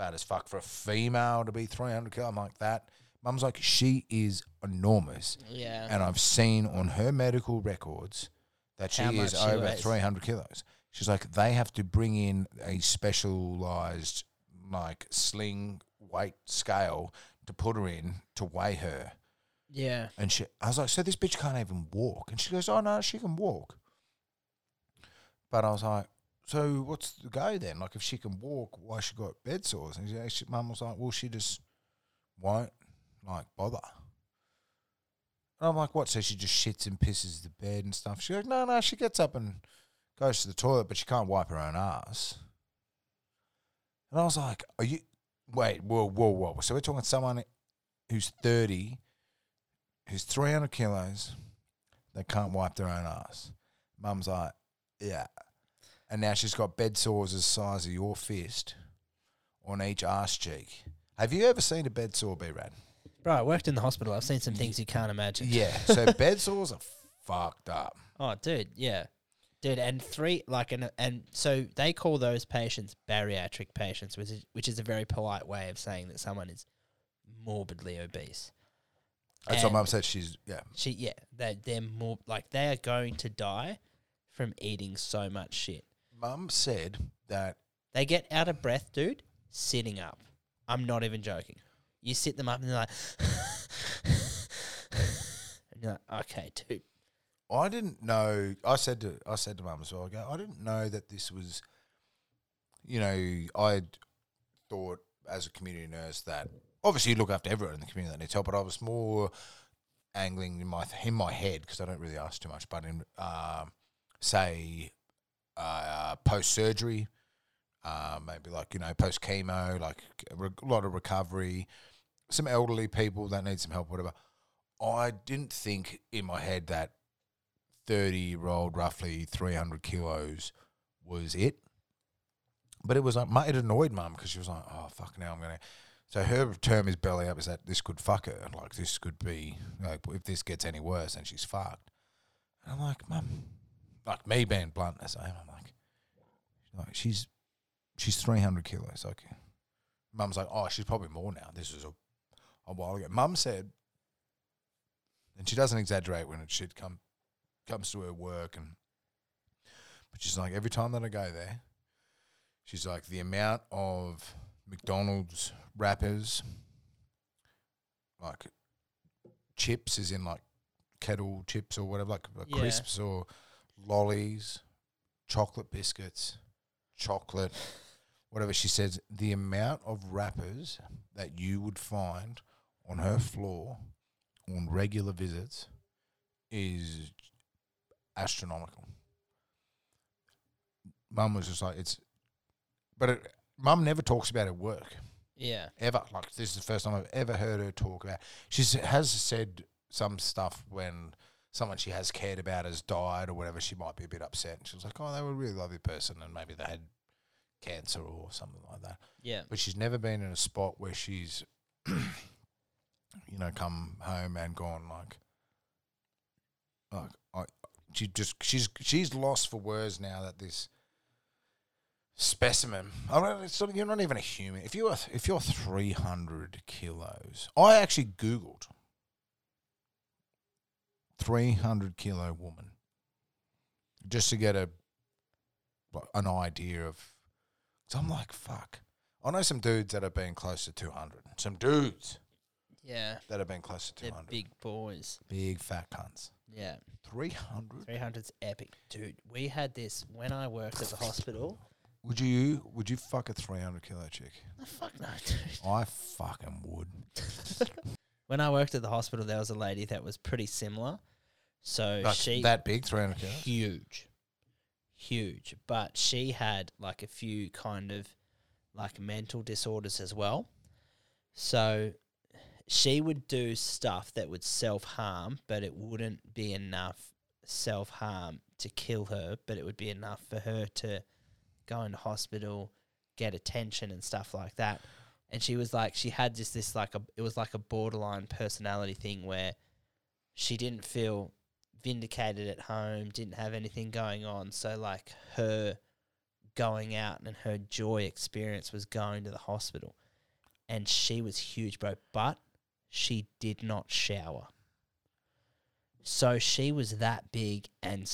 [SPEAKER 3] fat as fuck. For a female to be three hundred kilos, I'm like that. Mum's like, she is enormous
[SPEAKER 1] Yeah.
[SPEAKER 3] and I've seen on her medical records that she
[SPEAKER 1] How
[SPEAKER 3] is
[SPEAKER 1] much she
[SPEAKER 3] over
[SPEAKER 1] weighs.
[SPEAKER 3] 300 kilos. She's like, they have to bring in a specialized, like, sling weight scale to put her in to weigh her.
[SPEAKER 1] yeah.
[SPEAKER 3] And she, I was like, so this bitch can't even walk. And she goes, oh, no, she can walk. But I was like, so what's the go then? Like, if she can walk, why she got bed sores? And she, mum was like, well, she just won't, like, bother. And I'm like, what? So she just shits and pisses the bed and stuff? She goes, no, no, she gets up and goes to the toilet, but she can't wipe her own ass. And I was like, are you, wait, whoa, whoa, whoa. So we're talking someone who's 30, who's 300 kilos, they can't wipe their own ass. Mum's like, yeah. And now she's got bed sores the size of your fist on each arse cheek. Have you ever seen a bed sore, B Rad?
[SPEAKER 1] Bro, I worked in the hospital. I've seen some things you can't imagine.
[SPEAKER 3] Yeah. So bed sores are fucked up.
[SPEAKER 1] Oh, dude, yeah, dude, and three like and and so they call those patients bariatric patients, which is which is a very polite way of saying that someone is morbidly obese.
[SPEAKER 3] That's what Mum said. She's yeah.
[SPEAKER 1] She yeah, they they're more like they are going to die from eating so much shit.
[SPEAKER 3] Mum said that
[SPEAKER 1] They get out of breath, dude, sitting up. I'm not even joking. You sit them up and they're like, and you're like, okay, dude.
[SPEAKER 3] I didn't know. I said to I said to Mum as well. I go. I didn't know that this was. You know, I thought as a community nurse that obviously you look after everyone in the community that needs help, but I was more angling in my in my head because I don't really ask too much. But in um, say uh, post surgery, uh, maybe like you know post chemo, like a re- lot of recovery, some elderly people that need some help, whatever. I didn't think in my head that 30 year old, roughly 300 kilos was it. But it was like, it annoyed mum because she was like, oh, fuck, now I'm to. So her term is belly up is that this could fuck her. Like, this could be, like, if this gets any worse, then she's fucked. And I'm like, mum, like me being blunt as I am, I'm like, like she's, she's 300 kilos. Like, mum's like, oh, she's probably more now. This was a, a while ago. Mum said, and she doesn't exaggerate when it shit come comes to her work and but she's like every time that I go there, she's like the amount of McDonald's wrappers, like chips, is in like kettle chips or whatever, like uh,
[SPEAKER 1] Yeah.
[SPEAKER 3] crisps or lollies, chocolate biscuits, chocolate, whatever. She says the amount of wrappers that you would find on her floor on regular visits is astronomical. Mum was just like it's, but it, Mum never talks about her work
[SPEAKER 1] Yeah.
[SPEAKER 3] ever. Like this is the first time I've ever heard her talk about. She has said some stuff when someone she has cared about has died or whatever. She might be a bit upset. And she was like, "Oh, they were a really lovely person, and maybe they had cancer or something like that."
[SPEAKER 1] Yeah.
[SPEAKER 3] But she's never been in a spot where she's, you know, come home and gone like, like I. She just she's she's lost for words now that this specimen. I don't. It's not, you're not even a human. If you're if you're three hundred kilos, I actually googled three hundred kilo woman just to get a an idea of. So I'm like, fuck. I know some dudes that have been close to two hundred. Some dudes
[SPEAKER 1] Yeah.
[SPEAKER 3] that have been close to two
[SPEAKER 1] They're
[SPEAKER 3] hundred.
[SPEAKER 1] big boys.
[SPEAKER 3] big fat cunts.
[SPEAKER 1] Yeah.
[SPEAKER 3] Three hundred.
[SPEAKER 1] 300's epic. Dude, we had this when I worked at the hospital.
[SPEAKER 3] Would you would you fuck a three hundred kilo chick?
[SPEAKER 1] Fuck no, dude.
[SPEAKER 3] I fucking would.
[SPEAKER 1] When I worked at the hospital, there was a lady that was pretty similar. So
[SPEAKER 3] Like
[SPEAKER 1] she
[SPEAKER 3] that big, three hundred kilos.
[SPEAKER 1] huge, huge, but she had like a few kind of like mental disorders as well. So she would do stuff that would self harm, but it wouldn't be enough self harm to kill her, but it would be enough for her to go into hospital, get attention and stuff like that. And she was like, she had just this like a, it was like a borderline personality thing where she didn't feel vindicated at home, didn't have anything going on. So like her going out and her joy experience was going to the hospital. And she was huge, bro. But she did not shower. So she was that big, and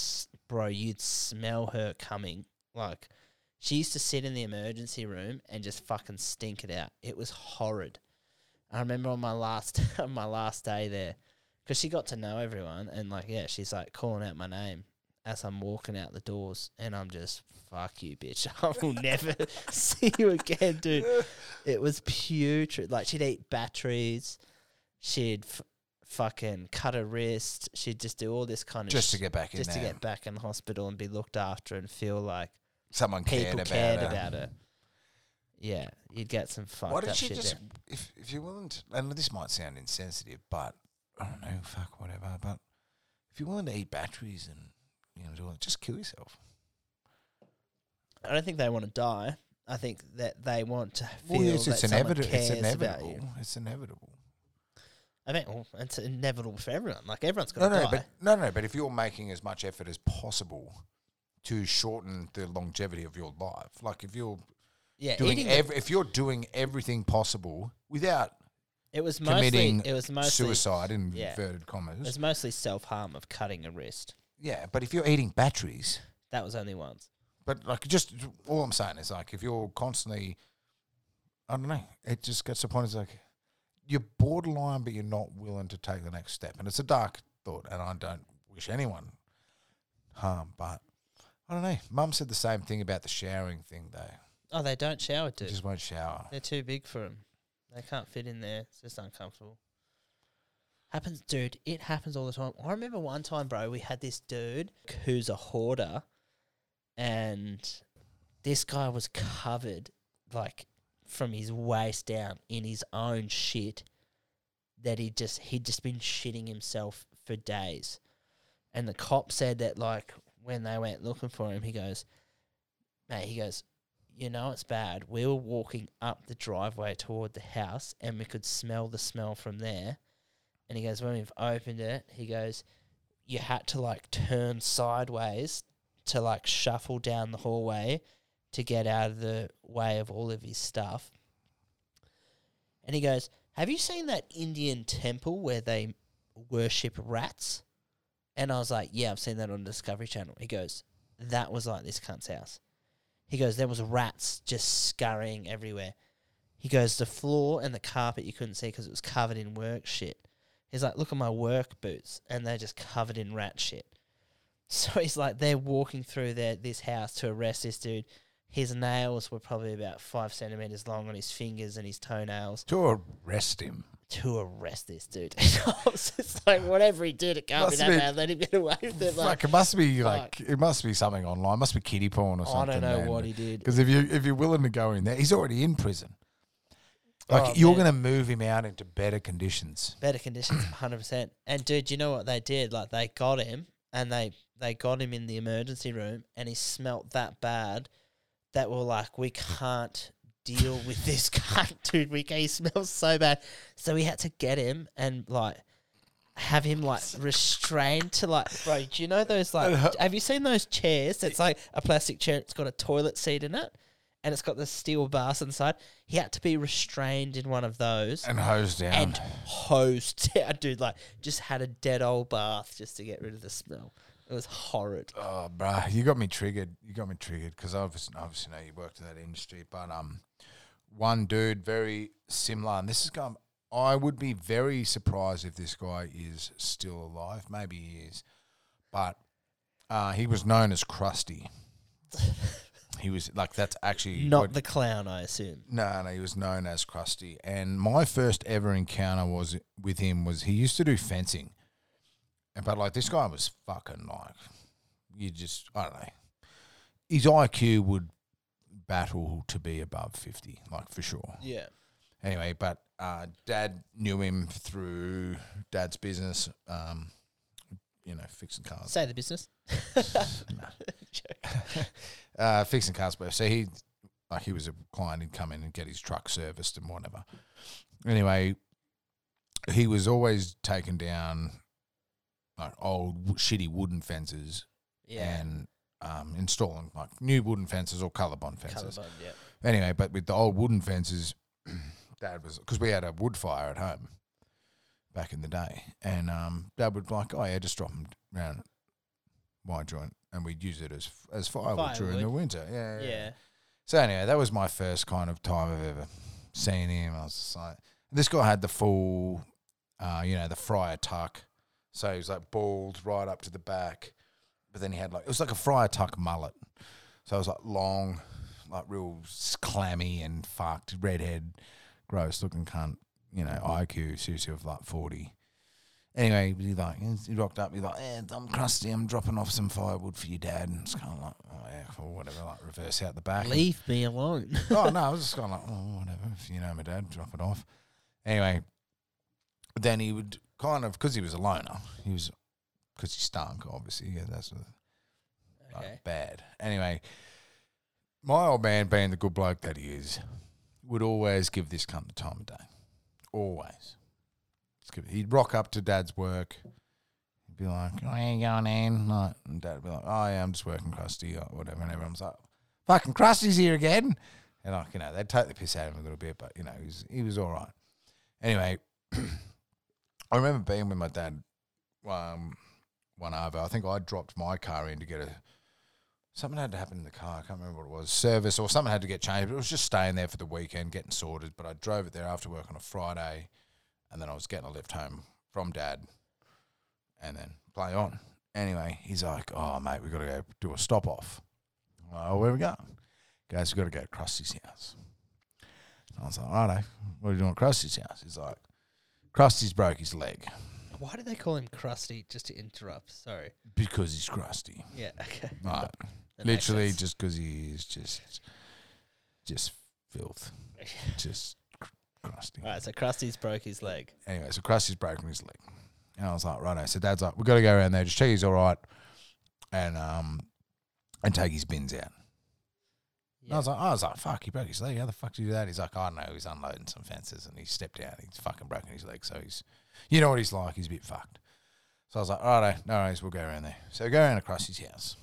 [SPEAKER 1] bro, you'd smell her coming. Like, she used to sit in the emergency room and just fucking stink it out. It was horrid. I remember on my last on my last day there, because she got to know everyone, and like, yeah, she's like calling out my name as I'm walking out the doors, and I'm just fuck you, bitch. I will never see you again, dude. It was putrid. Like she'd eat batteries, she'd f- fucking cut her wrist. She'd just do all this kind of
[SPEAKER 3] just
[SPEAKER 1] sh-
[SPEAKER 3] to get back in
[SPEAKER 1] just to get back in the hospital and be looked after and feel like
[SPEAKER 3] Someone cared
[SPEAKER 1] people
[SPEAKER 3] about
[SPEAKER 1] cared
[SPEAKER 3] her.
[SPEAKER 1] about her. Yeah, you'd get some fucked
[SPEAKER 3] Why did she just,
[SPEAKER 1] there.
[SPEAKER 3] if, if you're willing to, and this might sound insensitive, but I don't know, fuck, whatever, but if you're willing to eat batteries and, you know, do all that, just kill yourself.
[SPEAKER 1] I don't think they want to die. I think that they want to feel
[SPEAKER 3] Well, yes,
[SPEAKER 1] that
[SPEAKER 3] it's,
[SPEAKER 1] someone
[SPEAKER 3] inevitable.
[SPEAKER 1] cares
[SPEAKER 3] it's
[SPEAKER 1] about
[SPEAKER 3] inevitable.
[SPEAKER 1] you.
[SPEAKER 3] It's inevitable.
[SPEAKER 1] I mean, well, it's inevitable for everyone. Like everyone's
[SPEAKER 3] No,
[SPEAKER 1] going to
[SPEAKER 3] no,
[SPEAKER 1] die.
[SPEAKER 3] but no, no, but if you're making as much effort as possible to shorten the longevity of your life, like if you're
[SPEAKER 1] yeah,
[SPEAKER 3] doing ev- if you're doing everything possible without
[SPEAKER 1] it was mostly
[SPEAKER 3] committing
[SPEAKER 1] it was mostly
[SPEAKER 3] suicide in
[SPEAKER 1] yeah.
[SPEAKER 3] inverted
[SPEAKER 1] it
[SPEAKER 3] commas,
[SPEAKER 1] was mostly self harm of cutting a wrist.
[SPEAKER 3] yeah, but if you're eating batteries,
[SPEAKER 1] That was only once.
[SPEAKER 3] But like, just all I'm saying is like, if you're constantly, I don't know, it just gets to the point. It's like you're borderline, but you're not willing to take the next step, and it's a dark thought, and I don't wish anyone harm. But I don't know. Mum said the same thing about the showering thing, though.
[SPEAKER 1] Oh, they don't shower, dude.
[SPEAKER 3] They just won't shower.
[SPEAKER 1] They're too big for them. They can't fit in there. It's just uncomfortable. Happens, dude. It happens all the time. I remember one time, bro. We had this dude who's a hoarder, and this guy was covered, like, from his waist down in his own shit. That he just he'd just been shitting himself for days, and the cop said that like when they went looking for him, he goes, mate, he goes, you know it's bad. We were walking up the driveway toward the house and we could smell the smell from there. And he goes, when we've opened it, he goes, you had to like turn sideways to like shuffle down the hallway to get out of the way of all of his stuff. And he goes, Have you seen that Indian temple where they worship rats? And I was like, Yeah, I've seen that on Discovery Channel. He goes, That was like this cunt's house. He goes, there was rats just scurrying everywhere. He goes, the floor and the carpet you couldn't see because it was covered in work shit. He's like, look at my work boots, and they're just covered in rat shit. So he's like, they're walking through their this house to arrest this dude. His nails were probably about five centimeters long on his fingers and his toenails
[SPEAKER 3] To arrest him.
[SPEAKER 1] to arrest this dude. I was just like, whatever he did, it can't
[SPEAKER 3] Must
[SPEAKER 1] be that bad. Let him get away with it. Like,
[SPEAKER 3] it must be like it must be something online. It must be kiddie porn or something.
[SPEAKER 1] I don't know what he did.
[SPEAKER 3] Because if you if you're willing to go in there, he's already in prison. Oh, like
[SPEAKER 1] Oh,
[SPEAKER 3] you're going to move him out into better conditions.
[SPEAKER 1] better conditions, hundred percent. And dude, you know what they did? Like they got him, and they they got him in the emergency room, and he smelt that bad that we're like, we can't deal with this guy, dude. We he smells so bad, so we had to get him and like have him like restrained to like, bro. Do you know those like? Uh-huh. have you seen those chairs? It's like a plastic chair. It's got a toilet seat in it. And it's got the steel bars inside. He had to be restrained in one of those
[SPEAKER 3] And hosed down.
[SPEAKER 1] and hosed down, dude. Like, just had a dead old bath just to get rid of the smell. It was horrid.
[SPEAKER 3] Oh, bruh, you got me triggered. You got me triggered because obviously, obviously, know you worked in that industry. But um, one dude very similar, and this is going. I would be very surprised if this guy is still alive. Maybe he is, but uh, he was known as Krusty. he was like that's actually
[SPEAKER 1] Not
[SPEAKER 3] what-
[SPEAKER 1] the clown, I assume.
[SPEAKER 3] no, no, he was known as Krusty. And my first ever encounter was with him was he used to do fencing. But like this guy was fucking like you just I don't know. His IQ would battle to be above fifty, like for sure.
[SPEAKER 1] Yeah.
[SPEAKER 3] Anyway, but uh, dad knew him through dad's business. Um, you know, fixing cars.
[SPEAKER 1] Say the business.
[SPEAKER 3] uh, fixing cars. But so he, like, he was a client. He'd come in and get his truck serviced and whatever. Anyway, he was always taken down like old shitty wooden fences
[SPEAKER 1] Yeah.
[SPEAKER 3] and um, installing like new wooden fences or colorbond fences.
[SPEAKER 1] Colorbond, yeah.
[SPEAKER 3] Anyway, but with the old wooden fences, Dad was because we had a wood fire at home back in the day, and um, Dad would like, oh yeah, just drop them around my joint, and we'd use it as as firewood, during the winter. Yeah, yeah.
[SPEAKER 1] Yeah.
[SPEAKER 3] So anyway, that was my first kind of time I've ever seen him. I was just like, this guy had the full, uh, you know, the friar tuck, so he was like bald right up to the back, but then he had like it was like a friar tuck mullet, so it was like long, like real clammy and fucked redhead, gross looking cunt. You know, mm-hmm. IQ seriously of like forty. Anyway, he like he rocked up. He's like, "Yeah, I'm crusty. I'm dropping off some firewood for your dad." And it's kind of like, "Oh yeah, or whatever." Like reverse out the back.
[SPEAKER 1] Leave me alone.
[SPEAKER 3] oh no, I was just kind of like, "Oh whatever." If you know my dad, drop it off. Anyway, then he would kind of because he was a loner. He was because he stunk. Obviously, yeah, that's what- like, bad. Anyway, my old man, being the good bloke that he is, would always give this cunt the time of day. Always. He'd rock up to dad's work. He'd be like, Where you going, in?" Like, and dad would be like, Oh, yeah, I'm just working crusty or whatever. And everyone's like, Fucking Krusty's here again. And, like, you know, they'd take the piss out of him a little bit, but, you know, he was, he was all right. Anyway, I remember being with my dad um, one over. I think I dropped my car in to get a something had to happen in the car. I can't remember what it was, service or something had to get changed. But it was just staying there for the weekend, getting sorted. But I drove it there after work on a Friday, and then I was getting a lift home from dad, and then play on. Anyway, he's like, "Oh mate, we got to go do a stop off." Oh, where we going? Guys, we got to go to Krusty's house. I was like, "Righto, what are you doing at Krusty's house?" He's like, "Krusty's broke his leg
[SPEAKER 1] Why do they call him Krusty? Just to interrupt. Sorry.
[SPEAKER 3] because he's crusty."
[SPEAKER 1] Yeah. Okay.
[SPEAKER 3] Right.
[SPEAKER 1] That makes
[SPEAKER 3] Literally,
[SPEAKER 1] sense.
[SPEAKER 3] just because he is just, just filth, just cr- crusty.
[SPEAKER 1] All right. So Krusty's broke his leg.
[SPEAKER 3] Anyway, so Krusty's broken his leg, and I was like, righto. So Dad's like, we've got to go around there, just check he's all right, and um, and take his bins out. And I was like, I was like, fuck, he broke his leg. How the fuck did you do that? He's like, I don't know. He's unloading some fences, and he stepped out. He's fucking broken his leg, so he's, you know what he's like. He's a bit fucked. So I was like, righto, no worries, we'll go around there. So we go around across his house.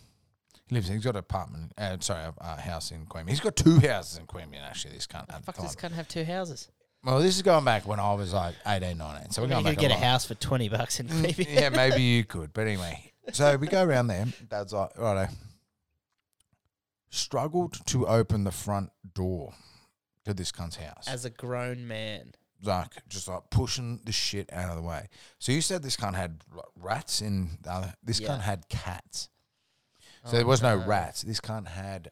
[SPEAKER 3] He lives. In he's got an apartment. Uh, sorry, a uh, house in Queanbeyan. He's got two houses in Queanbeyan. Actually, this cunt the
[SPEAKER 1] Fuck,
[SPEAKER 3] time.
[SPEAKER 1] this can't have two houses.
[SPEAKER 3] Well, this is going back when I was like 18, 19. So we're
[SPEAKER 1] you
[SPEAKER 3] going
[SPEAKER 1] could
[SPEAKER 3] back
[SPEAKER 1] get a
[SPEAKER 3] lot.
[SPEAKER 1] house for twenty bucks in.
[SPEAKER 3] Mm, yeah, maybe you could. But anyway, so we go around there. Dad's like, righto. Struggled to open the front door to this cunt's house.
[SPEAKER 1] As a grown man.
[SPEAKER 3] like, just like pushing the shit out of the way. So you said this cunt had rats in the other. This
[SPEAKER 1] Yeah.
[SPEAKER 3] cunt had cats. So
[SPEAKER 1] Oh,
[SPEAKER 3] there was no
[SPEAKER 1] no.
[SPEAKER 3] rats. This cunt had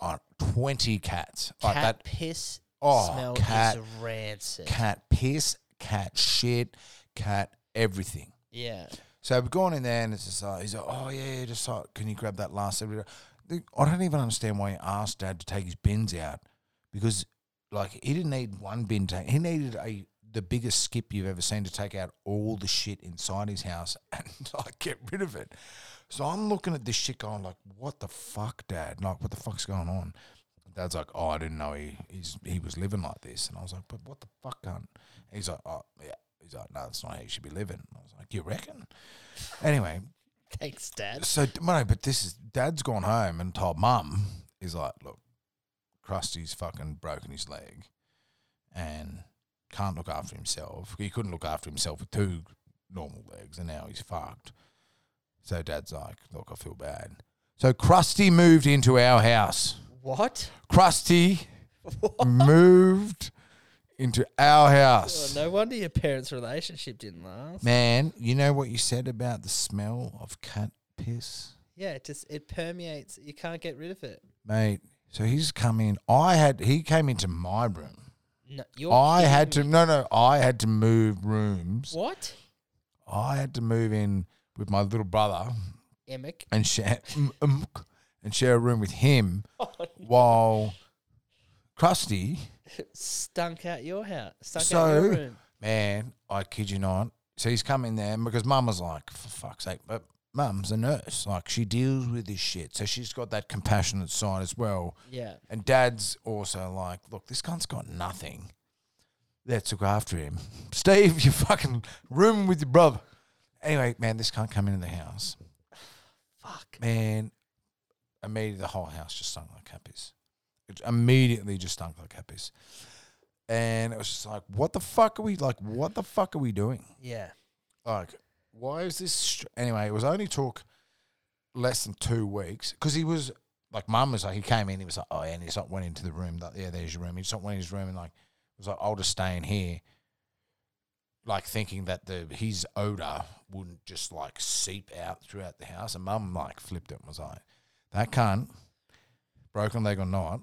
[SPEAKER 3] uh, 20 cats. Like
[SPEAKER 1] Cat
[SPEAKER 3] that
[SPEAKER 1] piss
[SPEAKER 3] Oh,
[SPEAKER 1] smell
[SPEAKER 3] cat-
[SPEAKER 1] is rancid.
[SPEAKER 3] cat piss, cat shit, cat everything.
[SPEAKER 1] Yeah.
[SPEAKER 3] So we've gone in there and it's just like, he's like, oh yeah, just like, can you grab that last? I don't even understand why he asked dad to take his bins out because like he didn't need one bin take. He needed a the biggest skip you've ever seen to take out all the shit inside his house and like get rid of it. So I'm looking at this shit going like, what the fuck, dad? Like, what the fuck's going on? Dad's like, oh, I didn't know he he was living like this. And I was like, but what the fuck, cunt? He's like, oh, yeah. He's like, no, that's not how you should be living. I was like, you reckon? Anyway,
[SPEAKER 1] Thanks, Dad.
[SPEAKER 3] so no, but this is Dad's gone home and told Mum. He's like, look, Krusty's fucking broken his leg, and can't look after himself. He couldn't look after himself with two normal legs, and now he's fucked. So Dad's like, look, I feel bad. So Krusty moved into our house.
[SPEAKER 1] What?
[SPEAKER 3] Krusty moved into our house.
[SPEAKER 1] no wonder your parents' relationship didn't last.
[SPEAKER 3] Man, you know what you said about the smell of cat piss?
[SPEAKER 1] Yeah, it just it permeates. You can't get rid of it.
[SPEAKER 3] Mate, so he's come in. I had he came into my room.
[SPEAKER 1] No, you're
[SPEAKER 3] I had to
[SPEAKER 1] me.
[SPEAKER 3] no no, I had to move rooms.
[SPEAKER 1] What?
[SPEAKER 3] I had to move in with my little brother
[SPEAKER 1] Emic.
[SPEAKER 3] and share and share a room with him
[SPEAKER 1] Oh,
[SPEAKER 3] while Krusty,
[SPEAKER 1] stunk out your house. Stunk out
[SPEAKER 3] So-
[SPEAKER 1] your room.
[SPEAKER 3] man, I kid you not, so he's come in there because mum was like, for fuck's sake, but mum's a nurse. Like she deals with this shit. So she's got that compassionate side as well.
[SPEAKER 1] Yeah.
[SPEAKER 3] And dad's also like, look, this cunt's got nothing. Let's look after him. Steve, you fucking room with your brother. Anyway, man, this cunt come into the house.
[SPEAKER 1] Fuck.
[SPEAKER 3] Man, immediately the whole house just stunk like cappies. It immediately just stunk like cappies. And it was just like, what the fuck are we like? What the fuck are we doing?
[SPEAKER 1] Yeah.
[SPEAKER 3] Like, why is this? Str- anyway, it was only took less than two weeks because he was like, mum was like, he came in, he was like, oh, and he just like went into the room. Like, yeah, there's your room. He just like went in his room and like was like, I'll just stay in here. Like thinking that the his odor wouldn't just like seep out throughout the house, and mum like flipped it and was like, that cunt, broken leg or not,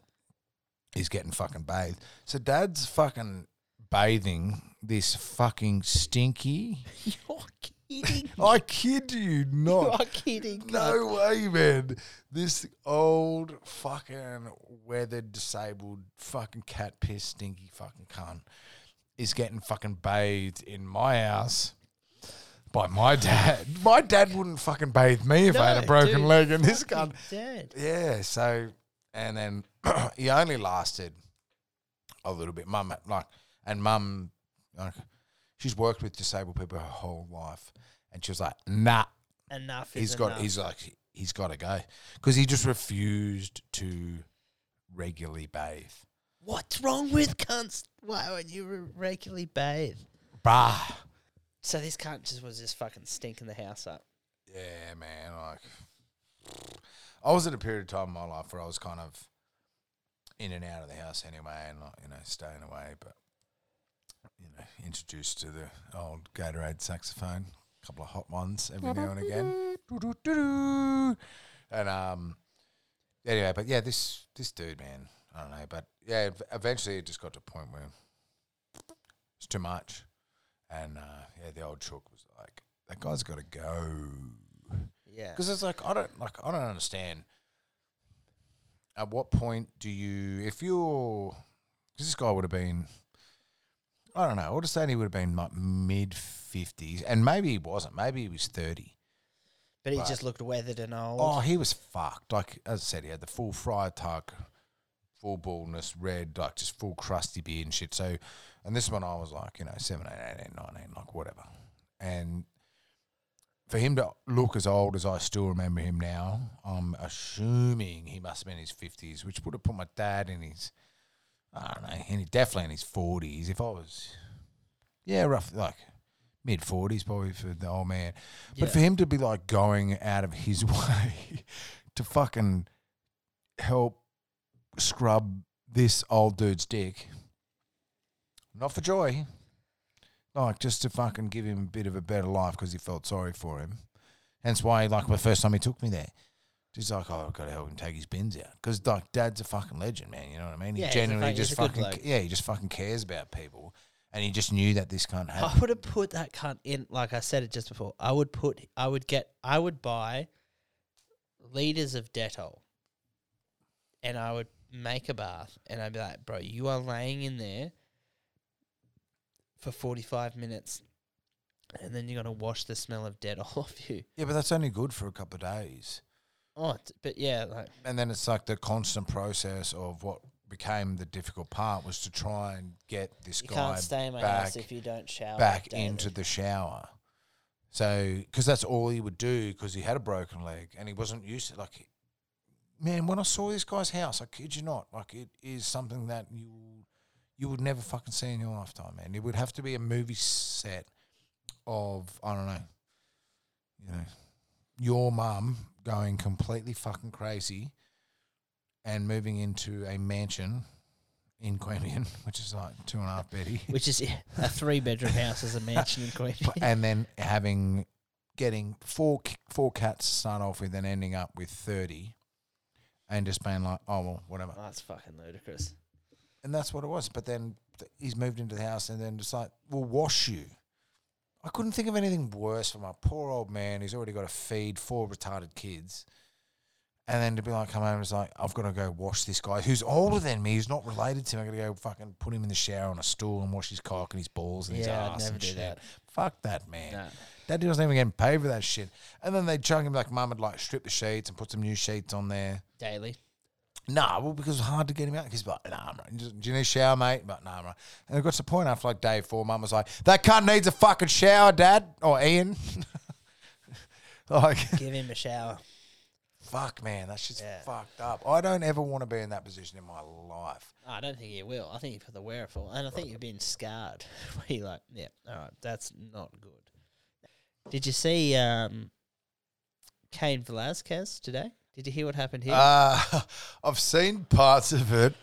[SPEAKER 3] is getting fucking bathed. So dad's fucking bathing this fucking stinky.
[SPEAKER 1] You're kidding.
[SPEAKER 3] I kid you not.
[SPEAKER 1] You're kidding.
[SPEAKER 3] No way, man. This old fucking weathered, disabled, fucking cat piss, stinky fucking cunt is getting fucking bathed in my house by my dad. My dad wouldn't fucking bathe me if I had a broken
[SPEAKER 1] dude,
[SPEAKER 3] leg, and this cunt.
[SPEAKER 1] Dead.
[SPEAKER 3] Yeah, so and then he only lasted a little bit. Mum, like, and mum, like, she's worked with disabled people her whole life, and she was like, "Nah,
[SPEAKER 1] Enough.
[SPEAKER 3] he's got
[SPEAKER 1] enough.
[SPEAKER 3] he's like he's got to go because he just refused to regularly bathe.
[SPEAKER 1] What's wrong with cunts? Why would you re- regularly bathe?
[SPEAKER 3] Bah.
[SPEAKER 1] So this cunt just was just fucking stinking the house up.
[SPEAKER 3] Yeah, man. Like, I was at a period of time in my life where I was kind of in and out of the house anyway, and you know, staying away. But you know, introduced to the old Gatorade saxophone, a couple of hot ones every now and again. And um, anyway, but yeah, this this dude, man, I don't know, but yeah, eventually it just got to a point where it's too much, and uh, yeah, the old chook was like, that guy's got to go.
[SPEAKER 1] Yeah.
[SPEAKER 3] Because it's like I don't like I don't understand. At what point do you, if you're, because this guy would have been, I don't know, I would have said he would have been like mid fifties, and maybe he wasn't. Maybe he was thirty.
[SPEAKER 1] But he
[SPEAKER 3] But-
[SPEAKER 1] just looked weathered and old.
[SPEAKER 3] Oh, he was fucked. Like as I said, he had the full Friar Tuck, full baldness, red, like just full crusty beard and shit. So, and this one I was like, you know, 17, 18, 19, like whatever. And for him to look as old as I still remember him now, I'm assuming he must have been in his 50s, which would have put my dad in his, I don't know, he definitely in his 40s. If I was, yeah, roughly like mid 40s probably for the old man. But
[SPEAKER 1] Yeah.
[SPEAKER 3] for him to be like going out of his way to fucking help scrub this old dude's dick, not for joy, like just to fucking give him a bit of a better life because he felt sorry for him. Hence why, like, the first time he took me there, just like, oh, I've got to help him take his bins out. Because, like, dad's a fucking legend, man. You know what I mean? He
[SPEAKER 1] Yeah, he's a
[SPEAKER 3] genuinely
[SPEAKER 1] fuck- he's
[SPEAKER 3] just
[SPEAKER 1] a good
[SPEAKER 3] fucking,
[SPEAKER 1] bloke.
[SPEAKER 3] yeah, he just fucking cares about people. And he just knew that this can't happen.
[SPEAKER 1] I would have put that cunt in, like I said it just before. I would put, I would get, I would buy liters of Dettol, and I would make a bath, and I'd be like, bro, you are laying in there for forty five minutes, and then you're gonna wash the smell of Dettol off you.
[SPEAKER 3] Yeah, but that's only good for a couple of days.
[SPEAKER 1] Oh, but yeah, like
[SPEAKER 3] And then it's like the constant process of what became the difficult part was to try and get this
[SPEAKER 1] you
[SPEAKER 3] guy
[SPEAKER 1] can't stay in my
[SPEAKER 3] back,
[SPEAKER 1] house if you don't shower
[SPEAKER 3] back
[SPEAKER 1] daily.
[SPEAKER 3] into the shower. So, because that's all he would do because he had a broken leg and he wasn't used to like. Man, when I saw this guy's house, I kid you not, like it is something that you you would never fucking see in your lifetime, man. It would have to be a movie set of I don't know, you know, your mum going completely fucking crazy and moving into a mansion in Queanbeyan, which is like two and a half Betty,
[SPEAKER 1] which is a three bedroom house as a mansion in Queen.
[SPEAKER 3] and then having getting four four cats to start off with, and ending up with thirty, and just being like, oh well, whatever.
[SPEAKER 1] That's fucking ludicrous.
[SPEAKER 3] And that's what it was. But then he's moved into the house, and then just like, we'll wash you. I couldn't think of anything worse for my poor old man who's already got to feed four retarded kids. And then to be like, come home, it's like, I've got to go wash this guy who's older than me, who's not related to me. i got to go fucking put him in the shower on a stool and wash his cock and his balls and his
[SPEAKER 1] Yeah, I'd
[SPEAKER 3] ass
[SPEAKER 1] never
[SPEAKER 3] and
[SPEAKER 1] do
[SPEAKER 3] shit.
[SPEAKER 1] that.
[SPEAKER 3] Fuck that, man.
[SPEAKER 1] Nah.
[SPEAKER 3] Dad doesn't even getting paid for that shit. And then they'd chuck him like, mum would like strip the sheets and put some new sheets on there.
[SPEAKER 1] Daily.
[SPEAKER 3] Nah, well, because it's hard to get him out. He's like, nah, bro. Do you need a shower, mate? But nah, bro. And it got to the point after like day four, mum was like, that cunt needs a fucking shower, dad. Or Ian. like,
[SPEAKER 1] Give him a shower.
[SPEAKER 3] fuck, man. That shit's
[SPEAKER 1] Yeah.
[SPEAKER 3] fucked up. I don't ever want to be in that position in my life.
[SPEAKER 1] I don't think you will. I think you've got the wherewithal, and I think you've been scarred. Where you're like, yeah, all right, that's not good. Did you see um, Cain Velasquez today? Did you hear what happened here?
[SPEAKER 3] Uh, I've seen parts of it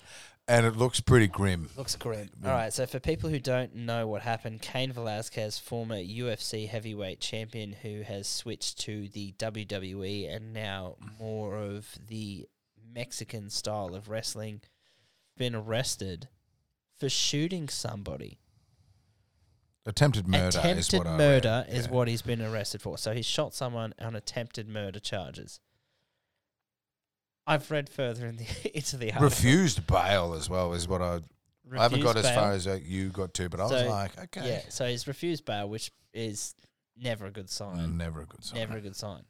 [SPEAKER 3] and it looks pretty grim.
[SPEAKER 1] Looks grim. All right, so for people who don't know what happened, Cain Velasquez, former UFC heavyweight champion who has switched to the WWE and now more of the Mexican style of wrestling, been arrested for shooting somebody.
[SPEAKER 3] Attempted murder is
[SPEAKER 1] attempted
[SPEAKER 3] what I
[SPEAKER 1] murder
[SPEAKER 3] read.
[SPEAKER 1] is
[SPEAKER 3] Yeah.
[SPEAKER 1] what he's been arrested for. So he shot someone on attempted murder charges. I've read further in the into the article.
[SPEAKER 3] refused bail as well is what I. I haven't got as
[SPEAKER 1] bail.
[SPEAKER 3] far as uh, you got to, but I was
[SPEAKER 1] So,
[SPEAKER 3] like, okay,
[SPEAKER 1] Yeah, so he's refused bail, which is never a good sign.
[SPEAKER 3] never a good sign.
[SPEAKER 1] Never a good sign.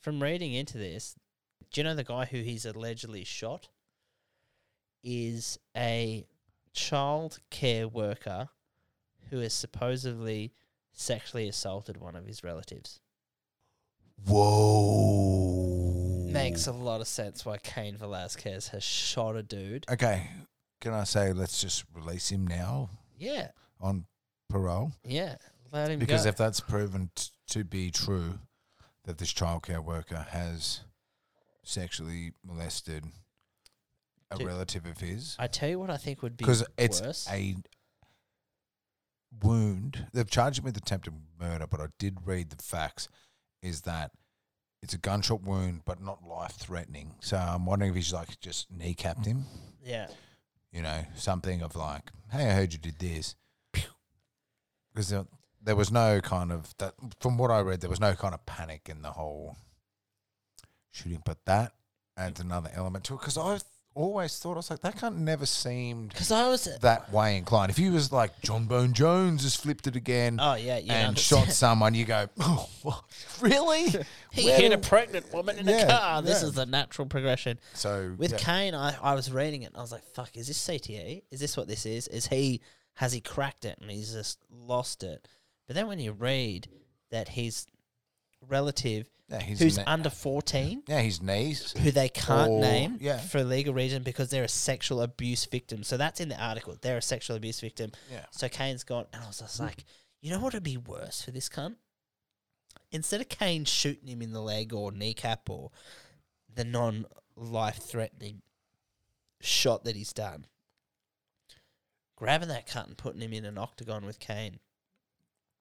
[SPEAKER 1] From reading into this, do you know the guy who he's allegedly shot is a child care worker who has supposedly sexually assaulted one of his relatives?
[SPEAKER 3] Whoa,
[SPEAKER 1] Makes a lot of sense why Cain Velasquez has shot a dude.
[SPEAKER 3] Okay, can I say let's just release him now
[SPEAKER 1] Yeah,
[SPEAKER 3] on parole?
[SPEAKER 1] yeah. Let him
[SPEAKER 3] Because
[SPEAKER 1] go.
[SPEAKER 3] if that's proven t- to be true, that this childcare worker has sexually molested a
[SPEAKER 1] Dude,
[SPEAKER 3] relative of his,
[SPEAKER 1] I tell you what I think would be
[SPEAKER 3] because it's
[SPEAKER 1] worse.
[SPEAKER 3] a wound. They've charged him with attempted murder, but I did read the facts. Is that it's a gunshot wound, but not life threatening. So I'm wondering if he's like just kneecapped him.
[SPEAKER 1] yeah.
[SPEAKER 3] You know, something of like, "Hey, I heard you did this," because there, there was no kind of that. From what I read, there was no kind of panic in the whole shooting, but that adds another element to it. Because I always thought I was like, that of never seemed
[SPEAKER 1] Because I was.
[SPEAKER 3] Uh, that way inclined. If he was like Jon Bone Jones has flipped it again
[SPEAKER 1] Oh yeah, you
[SPEAKER 3] and shot someone, you go, oh, what? really?
[SPEAKER 1] He
[SPEAKER 3] Where
[SPEAKER 1] hit a pregnant woman in a car. This
[SPEAKER 3] yeah.
[SPEAKER 1] is the natural progression.
[SPEAKER 3] So
[SPEAKER 1] With
[SPEAKER 3] yeah.
[SPEAKER 1] Cain, I, I was reading it and I was like, fuck, is this CTE? Is this what this is? Is he, has he cracked it and he's just lost it? But then when you read that his relative,
[SPEAKER 3] yeah, he's
[SPEAKER 1] who's under 14,
[SPEAKER 3] yeah, his knees.
[SPEAKER 1] who they can't
[SPEAKER 3] Or-
[SPEAKER 1] name
[SPEAKER 3] yeah.
[SPEAKER 1] for legal reason because they're a sexual abuse victim. So that's in the article. They're a sexual abuse victim.
[SPEAKER 3] Yeah.
[SPEAKER 1] So Cain's gone, and I was just like, you know what would be worse for this cunt? Instead of Cain shooting him in the leg or kneecap or the non life threatening shot that he's done, grabbing that cunt and putting him in an octagon with Cain,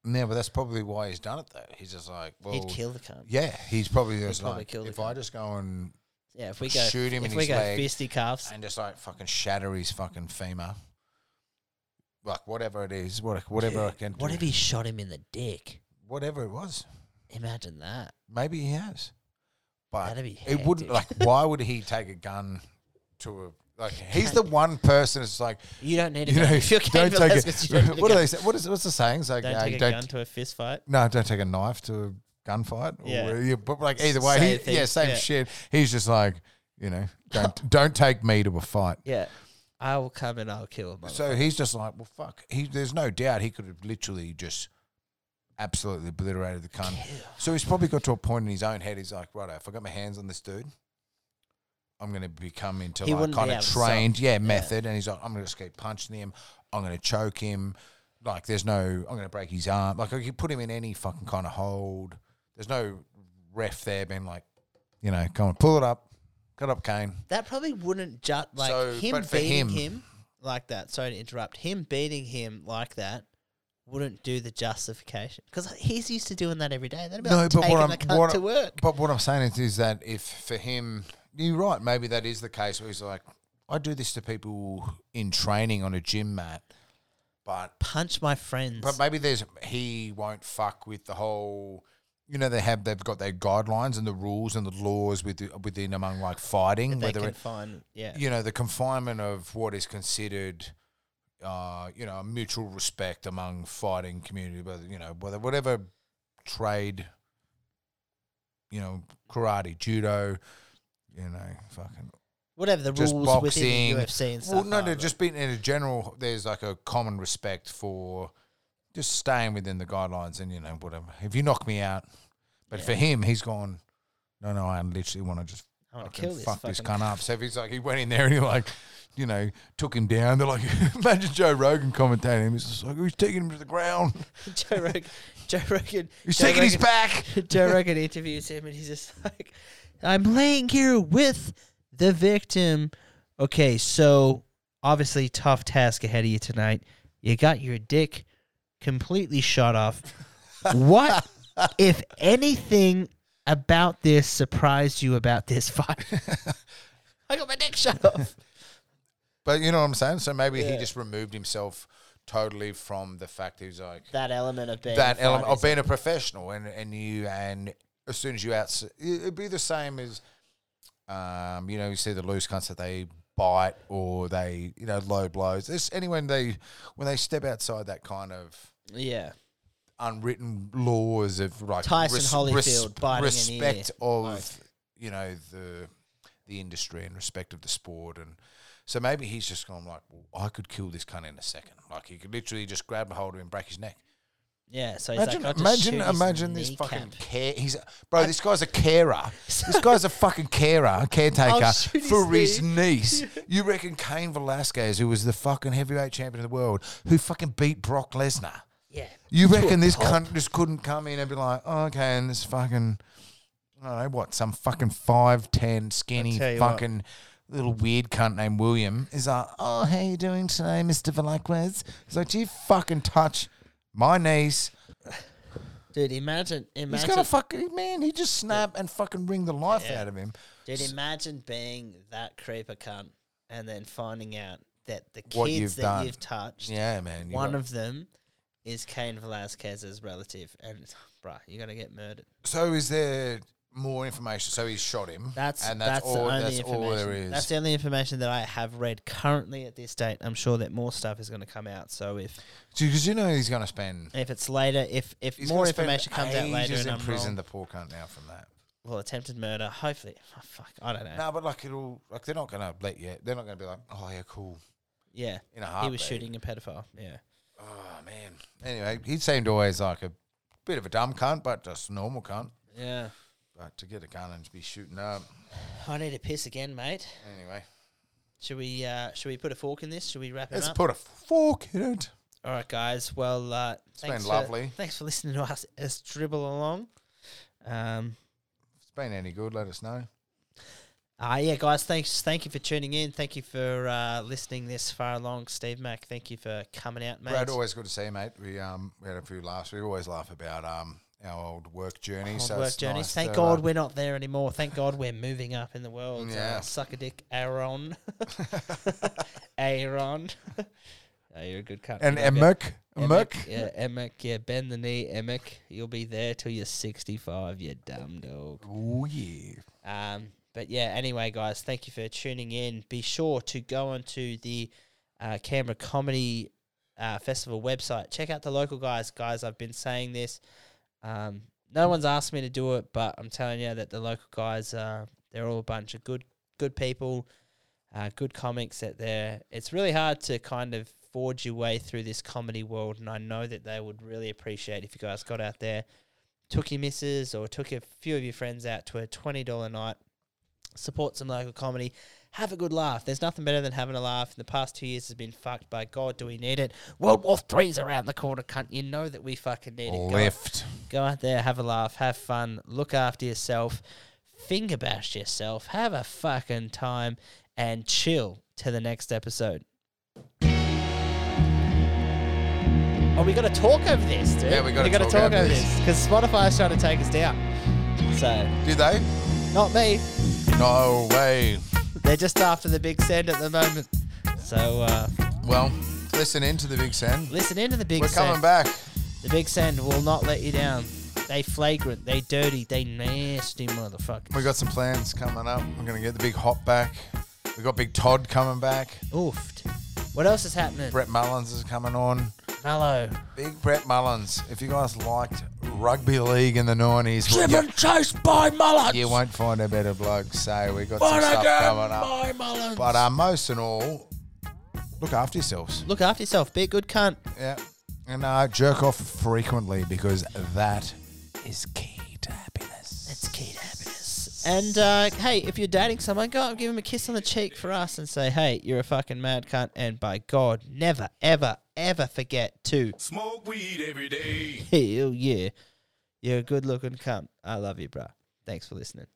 [SPEAKER 3] Yeah, but that's probably why he's done it though. He's just like, well,
[SPEAKER 1] he'd kill the cunt.
[SPEAKER 3] yeah, he's probably just
[SPEAKER 1] probably
[SPEAKER 3] like,
[SPEAKER 1] kill the
[SPEAKER 3] if I
[SPEAKER 1] cunt.
[SPEAKER 3] just go and
[SPEAKER 1] Yeah, if we go
[SPEAKER 3] Shoot him
[SPEAKER 1] if
[SPEAKER 3] in
[SPEAKER 1] we
[SPEAKER 3] his
[SPEAKER 1] go
[SPEAKER 3] leg
[SPEAKER 1] fisticuffs,
[SPEAKER 3] and just like fucking shatter his fucking femur, like whatever it is, what whatever I can, do,
[SPEAKER 1] what if he shot him in the dick?
[SPEAKER 3] whatever it was,
[SPEAKER 1] Imagine that.
[SPEAKER 3] maybe he has, but
[SPEAKER 1] That'd be
[SPEAKER 3] it wouldn't like.
[SPEAKER 1] hectic.
[SPEAKER 3] Why would he take a gun to a like? He's the one person. It's like
[SPEAKER 1] You don't need a
[SPEAKER 3] you
[SPEAKER 1] gun.
[SPEAKER 3] know,
[SPEAKER 1] if you're
[SPEAKER 3] don't take a, what
[SPEAKER 1] gun.
[SPEAKER 3] they say? What is what's the saying? It's like
[SPEAKER 1] Don't
[SPEAKER 3] uh,
[SPEAKER 1] take a gun to a fist fight.
[SPEAKER 3] no, don't take a knife to a gunfight.
[SPEAKER 1] Yeah.
[SPEAKER 3] Or, yeah, but like either way,
[SPEAKER 1] Same
[SPEAKER 3] he,
[SPEAKER 1] thing,
[SPEAKER 3] yeah, same
[SPEAKER 1] yeah.
[SPEAKER 3] shit. He's just like you know, don't don't take me to a fight.
[SPEAKER 1] Yeah. I will come and I'll kill him.
[SPEAKER 3] So he's just like, well, fuck. He, there's no doubt he could have literally just absolutely obliterated the cunt. So he's probably got to a point in his own head. He's like, right, if I got my hands on this dude, I'm going to become into
[SPEAKER 1] He
[SPEAKER 3] like kind of trained, yeah,
[SPEAKER 1] Yeah.
[SPEAKER 3] method. And he's like, I'm going to just keep punching him. I'm going to choke him. Like, there's no, I'm going to break his arm. Like, I could put him in any fucking kind of hold. There's no ref there being like, you know, come on, pull it up. Cut up, Cain.
[SPEAKER 1] that probably wouldn't just like
[SPEAKER 3] So,
[SPEAKER 1] him beating
[SPEAKER 3] him-
[SPEAKER 1] him, like that. Sorry to interrupt. Him beating him like that wouldn't do the justification because he's used to doing that every day. That'd be
[SPEAKER 3] No,
[SPEAKER 1] like
[SPEAKER 3] but what I'm what,
[SPEAKER 1] to work.
[SPEAKER 3] But what I'm saying is, is that if for him, you're right. Maybe that is the case where he's like, I do this to people in training on a gym mat, but
[SPEAKER 1] Punch my friends.
[SPEAKER 3] but maybe there's he won't fuck with the whole, you know, they have they've got their guidelines and the rules and the laws within, within among like fighting,
[SPEAKER 1] They
[SPEAKER 3] whether
[SPEAKER 1] can
[SPEAKER 3] it,
[SPEAKER 1] yeah.
[SPEAKER 3] you know the confinement of what is considered uh, you know mutual respect among fighting community whether you know whether whatever trade you know karate judo you know fucking
[SPEAKER 1] Whatever the
[SPEAKER 3] just
[SPEAKER 1] rules
[SPEAKER 3] boxing.
[SPEAKER 1] within the UFC and stuff.
[SPEAKER 3] well no
[SPEAKER 1] are,
[SPEAKER 3] no just being in a general there's like a common respect for just staying within the guidelines and you know whatever if you knock me out but
[SPEAKER 1] Yeah.
[SPEAKER 3] for him he's gone no no I literally want to just
[SPEAKER 1] I want to kill this
[SPEAKER 3] fuck this cunt up. So if he's like, he went in there and he like, you know, took him down. They're like, imagine Joe Rogan commentating him. He's just like, he's taking him to the ground.
[SPEAKER 1] Joe Rogan. Joe Rogan.
[SPEAKER 3] He's
[SPEAKER 1] Joe
[SPEAKER 3] taking his back.
[SPEAKER 1] Joe Rogan interviews him and he's just like, I'm laying here with the victim. Okay, so obviously tough task ahead of you tonight. You got your dick completely shot off. What, if anything, about this surprised you about this fight? I got my dick shot off.
[SPEAKER 3] But you know what I'm saying? So maybe he just removed himself totally from the fact he's like
[SPEAKER 1] That element of being
[SPEAKER 3] that
[SPEAKER 1] a
[SPEAKER 3] element of being a professional and and you and as soon as you out it'd be the same as um you know you see the loose cunts that they bite or they you know low blows it's anyone they when they step outside that kind of
[SPEAKER 1] yeah.
[SPEAKER 3] unwritten laws of like
[SPEAKER 1] Tyson Holyfield biting an ear.
[SPEAKER 3] respect of
[SPEAKER 1] Both.
[SPEAKER 3] you know the the industry and respect of the sport and so maybe he's just gone like well, I could kill this cunt in a second like he could literally just grab a hold of him and break his neck
[SPEAKER 1] Yeah, so he's
[SPEAKER 3] imagine
[SPEAKER 1] like,
[SPEAKER 3] imagine imagine this fucking
[SPEAKER 1] kneecap.
[SPEAKER 3] care he's bro this guy's a carer this guy's a fucking carer caretaker
[SPEAKER 1] shoot his
[SPEAKER 3] for his niece you reckon Cain Velasquez who was the fucking heavyweight champion of the world who fucking beat Brock Lesnar
[SPEAKER 1] Yeah.
[SPEAKER 3] you reckon this cunt just couldn't come in and be like, oh, okay, and this fucking, I don't know what, some fucking five ten skinny
[SPEAKER 1] you what.
[SPEAKER 3] fucking little weird cunt named William is like, oh, how you doing today, Mister Velasquez? He's like, do you fucking touch my niece?
[SPEAKER 1] Dude, imagine,
[SPEAKER 3] He's
[SPEAKER 1] imagine,
[SPEAKER 3] gonna fucking man. He just snap and fucking wring the life
[SPEAKER 1] Yeah.
[SPEAKER 3] out of him.
[SPEAKER 1] dude, imagine being that creeper cunt and then finding out that the
[SPEAKER 3] What
[SPEAKER 1] kids
[SPEAKER 3] you've
[SPEAKER 1] that
[SPEAKER 3] done.
[SPEAKER 1] you've touched,
[SPEAKER 3] Yeah, man. you
[SPEAKER 1] one
[SPEAKER 3] got-
[SPEAKER 1] of them is Cain Velasquez's relative, and bruh, you're gonna get murdered.
[SPEAKER 3] so is there more information? So he's shot him.
[SPEAKER 1] That's
[SPEAKER 3] and
[SPEAKER 1] that's,
[SPEAKER 3] that's, all.
[SPEAKER 1] the only
[SPEAKER 3] That's
[SPEAKER 1] information.
[SPEAKER 3] all there is.
[SPEAKER 1] That's the only information that I have read currently at this date. I'm sure that more stuff is going to come out. So if
[SPEAKER 3] Because you know he's gonna spend.
[SPEAKER 1] if it's later, if if
[SPEAKER 3] He's
[SPEAKER 1] more information comes out later, and
[SPEAKER 3] in prison. The poor cunt now from that.
[SPEAKER 1] well, attempted murder. Hopefully, oh, fuck, I don't know.
[SPEAKER 3] No, but like it'll like they're not gonna let you. They're not gonna be like, oh yeah, cool.
[SPEAKER 1] yeah,
[SPEAKER 3] In a
[SPEAKER 1] he was shooting a pedophile. Yeah.
[SPEAKER 3] Oh man. Anyway, he seemed always like a bit of a dumb cunt, but just normal cunt.
[SPEAKER 1] Yeah.
[SPEAKER 3] But to get a gun and be shooting up.
[SPEAKER 1] I need a piss again, mate.
[SPEAKER 3] Anyway,
[SPEAKER 1] Should we uh should we put a fork in this? Should we wrap it up?
[SPEAKER 3] let's
[SPEAKER 1] up?
[SPEAKER 3] put a fork in it.
[SPEAKER 1] All right, guys. Well, uh,
[SPEAKER 3] been
[SPEAKER 1] thanks for-
[SPEAKER 3] lovely.
[SPEAKER 1] thanks for listening to us as dribble along. Um,
[SPEAKER 3] If it's been any good, let us know.
[SPEAKER 1] uh, yeah, guys. Thanks. Thank you for tuning in. Thank you for uh, listening this far along, Steve Mac. Thank you for coming out, mate.
[SPEAKER 3] Brad, always good to see you, mate. We um we had a few laughs. We always laugh about um our old work journey.
[SPEAKER 1] Old
[SPEAKER 3] so
[SPEAKER 1] work journeys.
[SPEAKER 3] nice
[SPEAKER 1] Thank God
[SPEAKER 3] uh,
[SPEAKER 1] we're not there anymore. Thank God we're moving up in the world.
[SPEAKER 3] Yeah.
[SPEAKER 1] Uh, suck a dick, Aaron. Aaron. oh, you're a good cunt.
[SPEAKER 3] and. Emek, Emek.
[SPEAKER 1] Yeah, Emek. Yeah, bend the knee, Emek. You'll be there till you're 65, you dumb dog.
[SPEAKER 3] Oh yeah.
[SPEAKER 1] Um, but yeah, anyway, guys, thank you for tuning in. Be sure to go onto the uh, Canberra Comedy uh, Festival website. Check out the local guys. Guys, I've been saying this. Um, no one's asked me to do it, but I'm telling you that the local guys, uh, they're all a bunch of good, good people, uh, good comics. That they're. It's really hard to kind of forge your way through this comedy world, and I know that they would really appreciate if you guys got out there, took your missus or took a few of your friends out to a twenty dollar night support some local comedy, have a good laugh. There's nothing better than having a laugh. In the past two years has been fucked by God. Do we need it? World War Three's around the corner, cunt. You know that we fucking need it. Go,
[SPEAKER 3] Lift.
[SPEAKER 1] go out there, have a laugh, have fun, look after yourself, finger bash yourself, have a fucking time, and chill to the next episode. Oh, we got to talk over this, dude.
[SPEAKER 3] Yeah, we gotta
[SPEAKER 1] gotta
[SPEAKER 3] talk
[SPEAKER 1] talk
[SPEAKER 3] over
[SPEAKER 1] over
[SPEAKER 3] this.
[SPEAKER 1] this because Spotify's trying to take us down. So,
[SPEAKER 3] do they?
[SPEAKER 1] not me.
[SPEAKER 3] No way.
[SPEAKER 1] They're just after the big send at the moment. So uh,
[SPEAKER 3] Well, listen in to the big send.
[SPEAKER 1] listen into the big Send.
[SPEAKER 3] We're
[SPEAKER 1] send.
[SPEAKER 3] coming back.
[SPEAKER 1] The big send will not let you down. They flagrant. They dirty. They nasty motherfuckers.
[SPEAKER 3] We got some plans coming up. We're gonna get the big hop back. We got Big Todd coming back.
[SPEAKER 1] Oofed. What else is happening?
[SPEAKER 3] Brett Mullins is coming on.
[SPEAKER 1] Mallow.
[SPEAKER 3] Big Brett Mullins. If you guys liked rugby league in the nineties, driven
[SPEAKER 1] chased by Mullins.
[SPEAKER 3] you won't find a better bloke. So we got some stuff coming up.
[SPEAKER 1] by Mullins.
[SPEAKER 3] But uh, most and all, look after yourselves.
[SPEAKER 1] Look after yourself. Be a good cunt.
[SPEAKER 3] Yeah. And uh, jerk off frequently because that is key
[SPEAKER 1] And uh, hey, if you're dating someone, go up and give him a kiss on the cheek for us and say, hey, you're a fucking mad cunt. And by God, never, ever, ever forget to.
[SPEAKER 4] Smoke weed every day.
[SPEAKER 1] Hell yeah. You're a good looking cunt. I love you, bro. Thanks for listening.